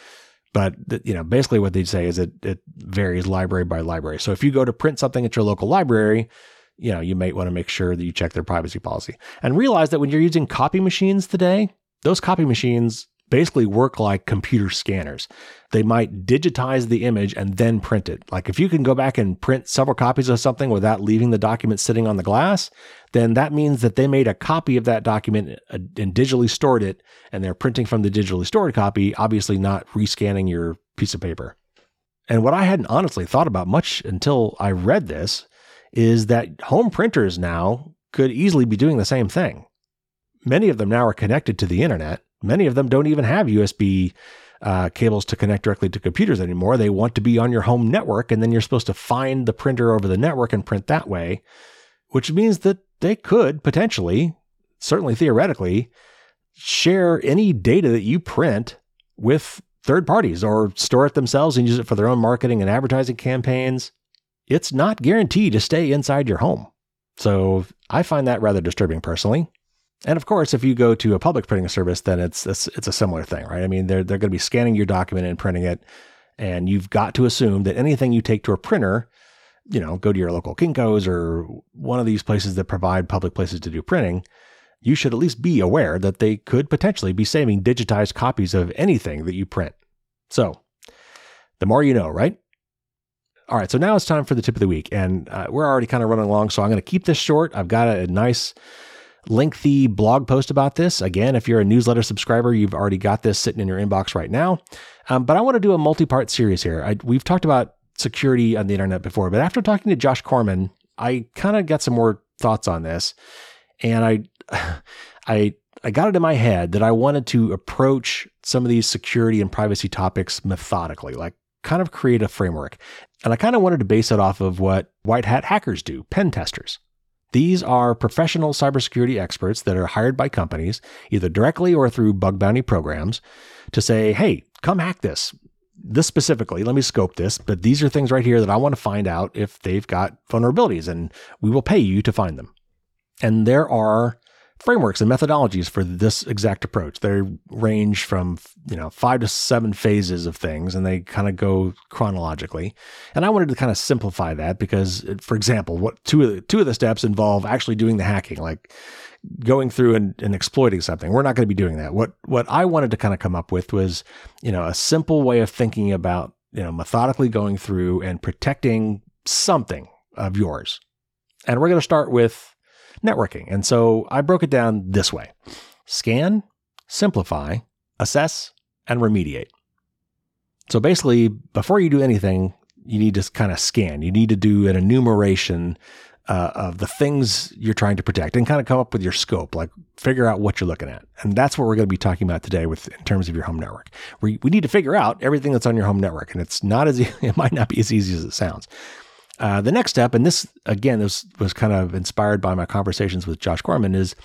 But you know, basically what they say is it it varies library by library. So if you go to print something at your local library, you know, you might want to make sure that you check their privacy policy and realize that when you're using copy machines today, those copy machines basically work like computer scanners. They might digitize the image and then print it. Like if you can go back and print several copies of something without leaving the document sitting on the glass, then that means that they made a copy of that document uh, and digitally stored it and they're printing from the digitally stored copy, obviously not rescanning your piece of paper. And what I hadn't honestly thought about much until I read this is that home printers now could easily be doing the same thing. Many of them now are connected to the internet. Many of them don't even have USB uh, cables to connect directly to computers anymore. They want to be on your home network, and then you're supposed to find the printer over the network and print that way, which means that they could potentially, certainly theoretically, share any data that you print with third parties or store it themselves and use it for their own marketing and advertising campaigns it's not guaranteed to stay inside your home. So I find that rather disturbing personally. And of course, if you go to a public printing service, then it's it's, it's a similar thing, right? I mean, they're they're going to be scanning your document and printing it, and you've got to assume that anything you take to a printer, you know, go to your local Kinkos or one of these places that provide public places to do printing, you should at least be aware that they could potentially be saving digitized copies of anything that you print. So, the more you know, right? All right, so now it's time for the tip of the week, and uh, we're already kind of running along, so I'm going to keep this short. I've got a, a, nice, lengthy blog post about this. Again, if you're a newsletter subscriber, you've already got this sitting in your inbox right now. Um, but I want to do a multi-part series here. I, we've talked about security on the internet before, but after talking to Josh Corman, I kind of got some more thoughts on this, and I, *sighs* I, I got it in my head that I wanted to approach some of these security and privacy topics methodically, like kind of create a framework. And I kind of wanted to base it off of what white hat hackers do, pen testers. These are professional cybersecurity experts that are hired by companies, either directly or through bug bounty programs, to say, hey, come hack this. This specifically, let me scope this, but these are things right here that I want to find out if they've got vulnerabilities, and we will pay you to find them. And there are frameworks and methodologies for this exact approach. They range from, you know, five to seven phases of things and they kind of go chronologically. And I wanted to kind of simplify that because, for example, what two of the, two of the steps involve actually doing the hacking, like going through and, and exploiting something. We're not going to be doing that. What, what I wanted to kind of come up with was, you know, a simple way of thinking about, you know, methodically going through and protecting something of yours. And we're going to start with networking. And so I broke it down this way scan, simplify, assess, and remediate. So basically, before you do anything, you need to kind of scan. You need to do an enumeration uh, of the things you're trying to protect and kind of come up with your scope, like figure out what you're looking at. And that's what we're going to be talking about today with in terms of your home network. We, we need to figure out everything that's on your home network. And it's not as, *laughs* it might not be as easy as it sounds. Uh, the next step, and this again, this was kind of inspired by my conversations with Josh Corman, is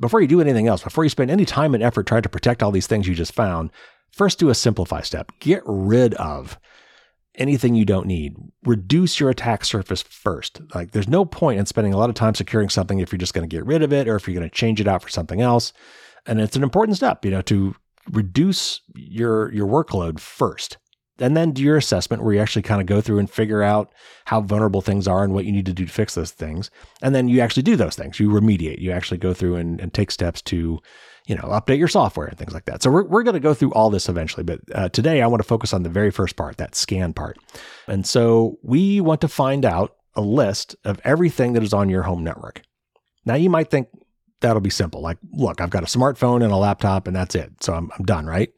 before you do anything else, before you spend any time and effort trying to protect all these things you just found, first do a simplify step. Get rid of anything you don't need. Reduce your attack surface first. Like there's no point in spending a lot of time securing something if you're just going to get rid of it or if you're going to change it out for something else. And it's an important step, you know, to reduce your your workload first and then do your assessment where you actually kind of go through and figure out how vulnerable things are and what you need to do to fix those things. And then you actually do those things. You remediate. You actually go through and, and take steps to, you know, update your software and things like that. So we're, we're going to go through all this eventually, but uh, today I want to focus on the very first part, that scan part. And so we want to find out a list of everything that is on your home network. Now you might think that'll be simple. Like, look, I've got a smartphone and a laptop and that's it. So I'm, I'm done, right?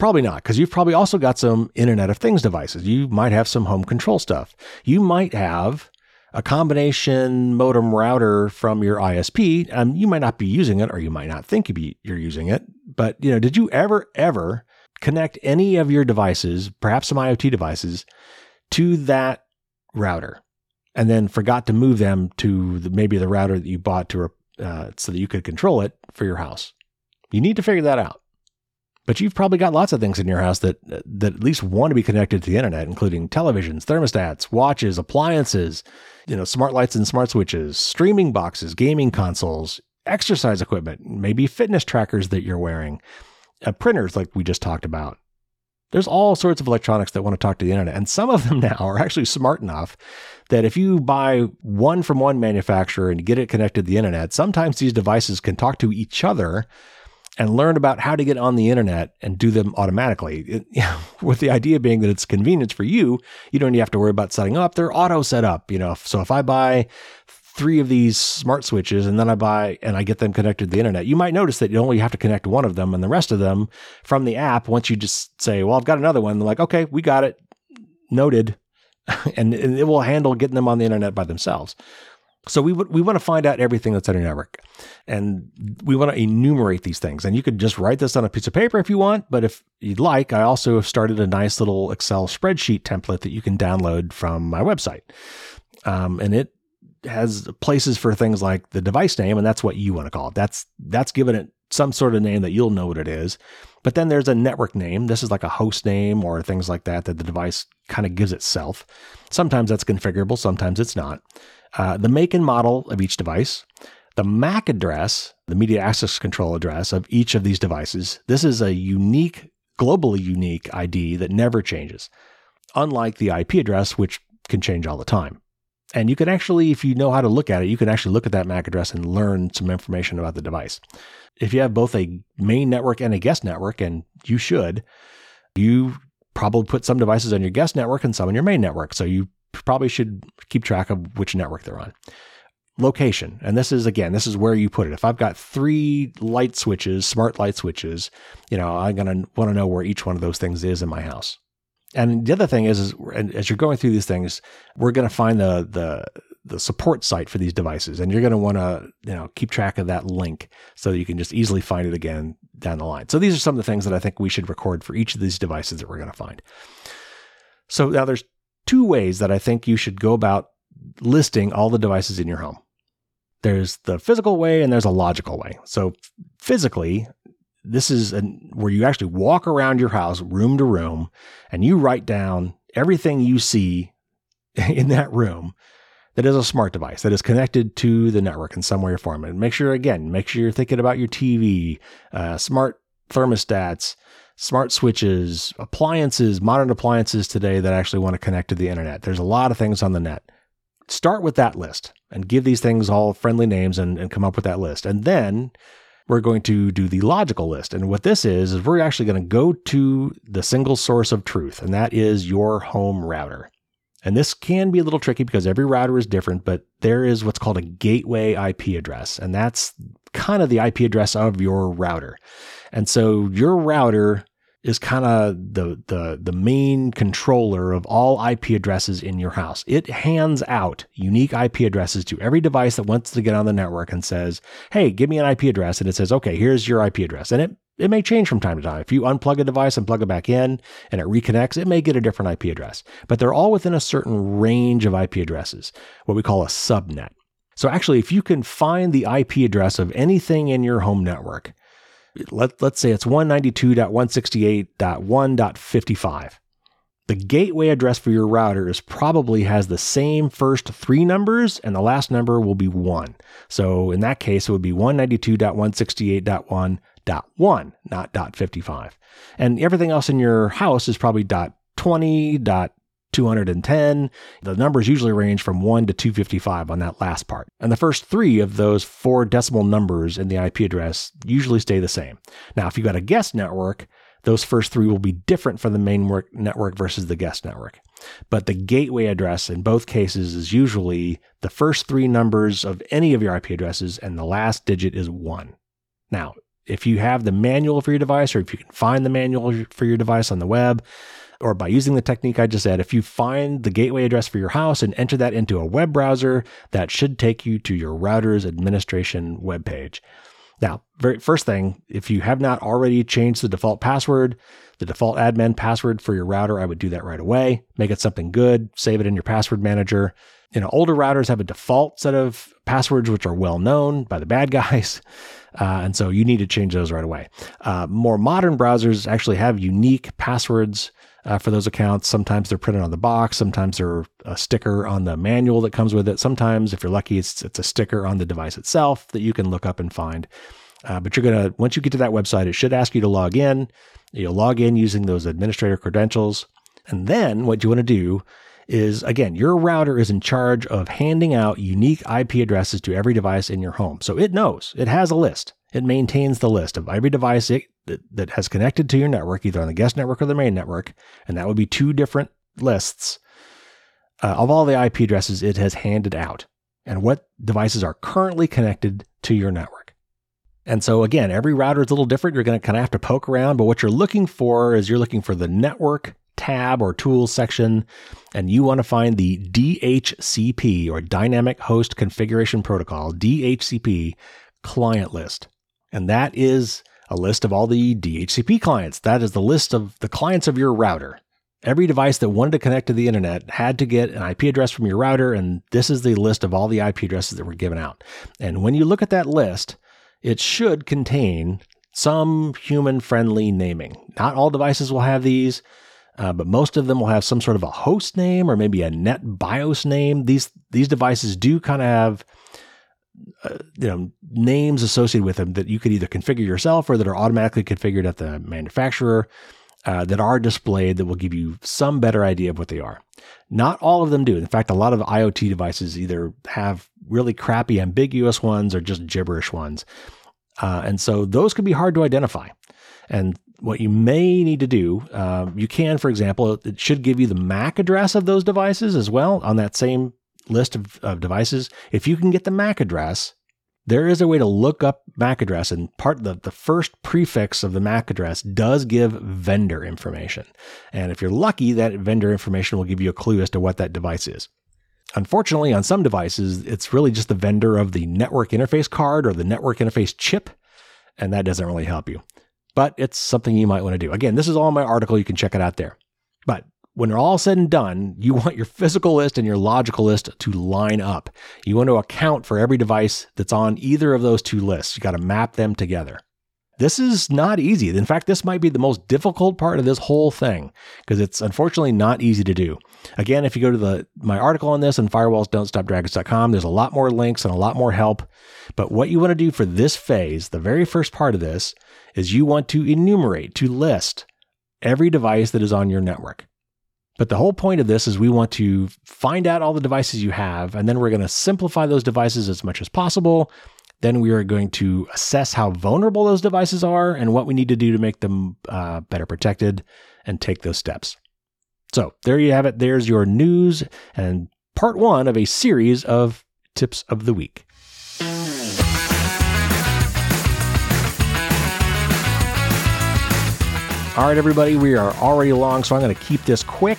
Probably not, because you've probably also got some Internet of Things devices. You might have some home control stuff. You might have a combination modem router from your ISP. Um, you might not be using it, or you might not think you're using it. But you know, did you ever ever connect any of your devices, perhaps some IoT devices, to that router, and then forgot to move them to the, maybe the router that you bought to uh, so that you could control it for your house? You need to figure that out. But you've probably got lots of things in your house that that at least want to be connected to the internet, including televisions, thermostats, watches, appliances, you know, smart lights and smart switches, streaming boxes, gaming consoles, exercise equipment, maybe fitness trackers that you're wearing, uh, printers like we just talked about. There's all sorts of electronics that want to talk to the internet, and some of them *laughs* now are actually smart enough that if you buy one from one manufacturer and get it connected to the internet, sometimes these devices can talk to each other and learn about how to get on the internet and do them automatically. It, you *laughs* know, with the idea being that it's convenience for you, you don't have to worry about setting up. They're auto set up. You know, so if I buy three of these smart switches and then I buy and I get them connected to the internet, you might notice that you only have to connect one of them and the rest of them from the app. Once you just say, "Well, I've got another one," they're like, "Okay, we got it, noted," *laughs* and, and it will handle getting them on the internet by themselves. So we we want to find out everything that's on your network, and we want to enumerate these things. And you could just write this on a piece of paper if you want, but if you'd like, I also have started a nice little Excel spreadsheet template that you can download from my website, um, and it has places for things like the device name, and that's what you want to call it. That's that's given it some sort of name that you'll know what it is. But then there's a network name. This is like a host name or things like that that the device kind of gives itself. Sometimes that's configurable, sometimes it's not uh, the make and model of each device, the MAC address, the media access control address of each of these devices. This is a unique, globally unique ID that never changes, unlike the IP address, which can change all the time. And you can actually, if you know how to look at it, you can actually look at that MAC address and learn some information about the device. If you have both a main network and a guest network, and you should, you probably put some devices on your guest network and some on your main network. So you probably should keep track of which network they're on. Location, and this is again, this is where you put it. If I've got three light switches, smart light switches, you know, I'm gonna want to know where each one of those things is in my house. And the other thing is, is as you're going through these things, we're going to find the the the support site for these devices, and you're going to want to you know keep track of that link so you can just easily find it again down the line. So these are some of the things that I think we should record for each of these devices that we're going to find. So now there's two ways that I think you should go about listing all the devices in your home. There's the physical way and there's a logical way. So, physically, this is an, where you actually walk around your house, room to room, and you write down everything you see *laughs* in that room that is a smart device that is connected to the network in some way or form. And make sure, again, make sure you're thinking about your TV, uh, smart thermostats, smart switches, appliances, modern appliances today that actually want to connect to the internet. There's a lot of things on the net. Start with that list and give these things all friendly names and, and come up with that list. And then we're going to do the logical list. And what this is, is we're actually going to go to the single source of truth, and that is your home router. And this can be a little tricky because every router is different, but there is what's called a gateway IP address, and that's kind of the IP address of your router. And so your router is kind of the, the, the main controller of all IP addresses in your house. It hands out unique IP addresses to every device that wants to get on the network and says, Hey, give me an IP address. And it says, okay, here's your IP address. And it, it may change from time to time. If you unplug a device and plug it back in and it reconnects, it may get a different IP address, but they're all within a certain range of IP addresses, what we call a subnet. So actually, if you can find the IP address of anything in your home network, let, let's say it's 192.168.1.55. The gateway address for your router is probably has the same first three numbers and the last number will be one. So in that case, it would be 192.168.1.1, not .55. And everything else in your house is probably .20, 210. The numbers usually range from 1 to 255 on that last part. And the first three of those four decimal numbers in the IP address usually stay the same. Now, if you've got a guest network, those first three will be different from the main network versus the guest network. But the gateway address in both cases is usually the first three numbers of any of your IP addresses, and the last digit is one. Now, if you have the manual for your device, or if you can find the manual for your device on the web, or by using the technique I just said, if you find the gateway address for your house and enter that into a web browser, that should take you to your router's administration webpage. Now, very first thing, if you have not already changed the default password, the default admin password for your router, I would do that right away. Make it something good, save it in your password manager. You know, older routers have a default set of passwords which are well known by the bad *laughs* guys. Uh, and so you need to change those right away. Uh, more modern browsers actually have unique passwords uh, for those accounts. Sometimes they're printed on the box. Sometimes they're a sticker on the manual that comes with it. Sometimes, if you're lucky, it's, it's a sticker on the device itself that you can look up and find. Uh, but you're going to, once you get to that website, it should ask you to log in. You'll log in using those administrator credentials. And then what you want to do is again, your router is in charge of handing out unique IP addresses to every device in your home. So it knows, it has a list. It maintains the list of every device it, that, that has connected to your network, either on the guest network or the main network. And that would be two different lists uh, of all the IP addresses it has handed out and what devices are currently connected to your network. And so, again, every router is a little different. You're going to kind of have to poke around, but what you're looking for is you're looking for the network tab or tools section, and you want to find the DHCP or Dynamic Host Configuration Protocol, DHCP client list. And that is a list of all the DHCP clients. That is the list of the clients of your router. Every device that wanted to connect to the internet had to get an IP address from your router, and this is the list of all the IP addresses that were given out. And when you look at that list, it should contain some human friendly naming. Not all devices will have these, uh, but most of them will have some sort of a host name or maybe a NetBIOS name. These these devices do kind of have uh, you know names associated with them that you could either configure yourself or that are automatically configured at the manufacturer uh, that are displayed that will give you some better idea of what they are. Not all of them do. In fact, a lot of IoT devices either have really crappy ambiguous ones or just gibberish ones. Uh, and so those can be hard to identify. And what you may need to do, uh, you can, for example, it should give you the MAC address of those devices as well on that same list of, of devices. If you can get the MAC address, there is a way to look up MAC address, and part the, the first prefix of the MAC address does give vendor information. And if you're lucky, that vendor information will give you a clue as to what that device is. Unfortunately, on some devices, it's really just the vendor of the network interface card or the network interface chip, and that doesn't really help you. But it's something you might want to do. Again, this is all in my article. You can check it out there. But when they're all said and done, you want your physical list and your logical list to line up. You want to account for every device that's on either of those two lists. You got to map them together. This is not easy. In fact, this might be the most difficult part of this whole thing because it's unfortunately not easy to do. Again, if you go to the my article on this on firewallsdon'tstopdragons.com, there's a lot more links and a lot more help. But what you want to do for this phase, the very first part of this, is you want to enumerate, to list every device that is on your network. But the whole point of this is we want to find out all the devices you have, and then we're going to simplify those devices as much as possible. Then we are going to assess how vulnerable those devices are and what we need to do to make them uh, better protected and take those steps. So there you have it. There's your news and part one of a series of tips of the week. All right, everybody, we are already long, so I'm going to keep this quick.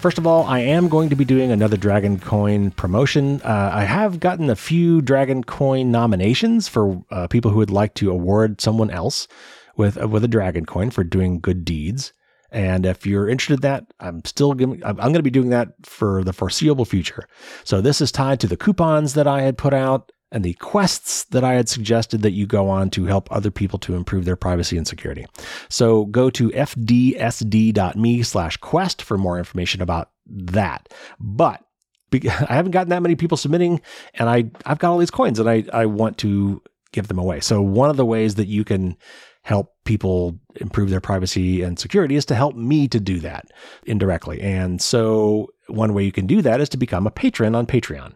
First of all, I am going to be doing another Dragon Coin promotion. Uh, I have gotten a few Dragon Coin nominations for uh, people who would like to award someone else with uh, with a Dragon Coin for doing good deeds. And if you're interested in that, I'm still giving, I'm going to be doing that for the foreseeable future. So this is tied to the coupons that I had put out and the quests that I had suggested that you go on to help other people to improve their privacy and security. So go to fdsd.me slash quest for more information about that. But *laughs* I haven't gotten that many people submitting and I, I've got all these coins and I, I want to give them away. So one of the ways that you can help people improve their privacy and security is to help me to do that indirectly. And so one way you can do that is to become a patron on Patreon.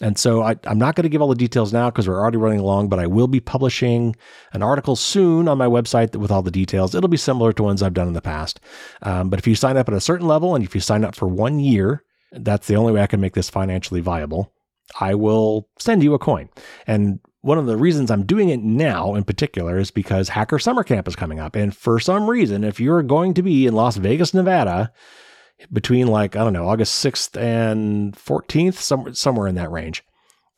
And so I, am not going to give all the details now because we're already running along, but I will be publishing an article soon on my website with all the details. It'll be similar to ones I've done in the past. Um, but if you sign up at a certain level and if you sign up for one year, that's the only way I can make this financially viable. I will send you a coin. And one of the reasons I'm doing it now in particular is because Hacker Summer Camp is coming up. And for some reason, if you're going to be in Las Vegas, Nevada, between like, I don't know, August 6th and 14th, somewhere, somewhere in that range,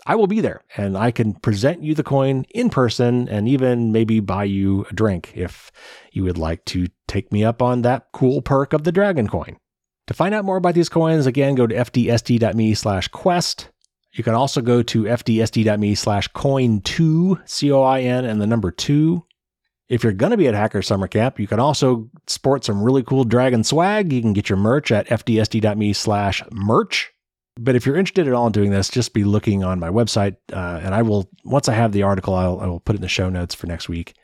I will be there and I can present you the coin in person and even maybe buy you a drink if you would like to take me up on that cool perk of the Dragon coin. To find out more about these coins, again, go to fdsd.me slash quest. You can also go to fdsd.me slash coin2, C O I N, and the number two. If you're going to be at Hacker Summer Camp, you can also sport some really cool Dragon swag. You can get your merch at fdsd.me slash merch. But if you're interested at all in doing this, just be looking on my website, uh, and I will, once I have the article, I'll, I will put it in the show notes for next week.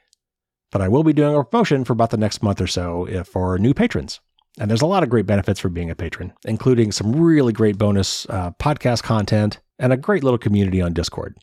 But I will be doing a promotion for about the next month or so uh, for new patrons. And there's a lot of great benefits for being a patron, including some really great bonus uh, podcast content and a great little community on Discord.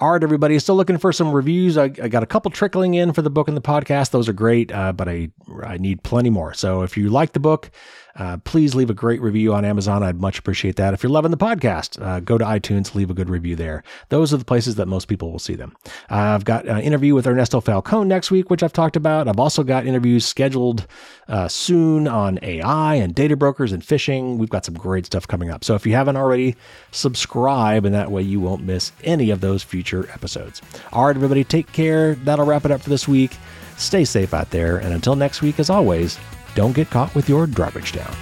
All right, everybody, still looking for some reviews. I, I, got a couple trickling in for the book and the podcast. Those are great, uh, but I I need plenty more. So if you like the book, uh, please leave a great review on Amazon. I'd much appreciate that. If you're loving the podcast, uh, go to iTunes, leave a good review there. Those are the places that most people will see them. Uh, I've got an interview with Ernesto Falcon next week, which I've talked about. I've also got interviews scheduled uh, soon on AI and data brokers and phishing. We've got some great stuff coming up. So if you haven't already, subscribe, and that way you won't miss any of those future episodes. All right, everybody, take care. That'll wrap it up for this week. Stay safe out there. And until next week, as always, don't get caught with your garbage down.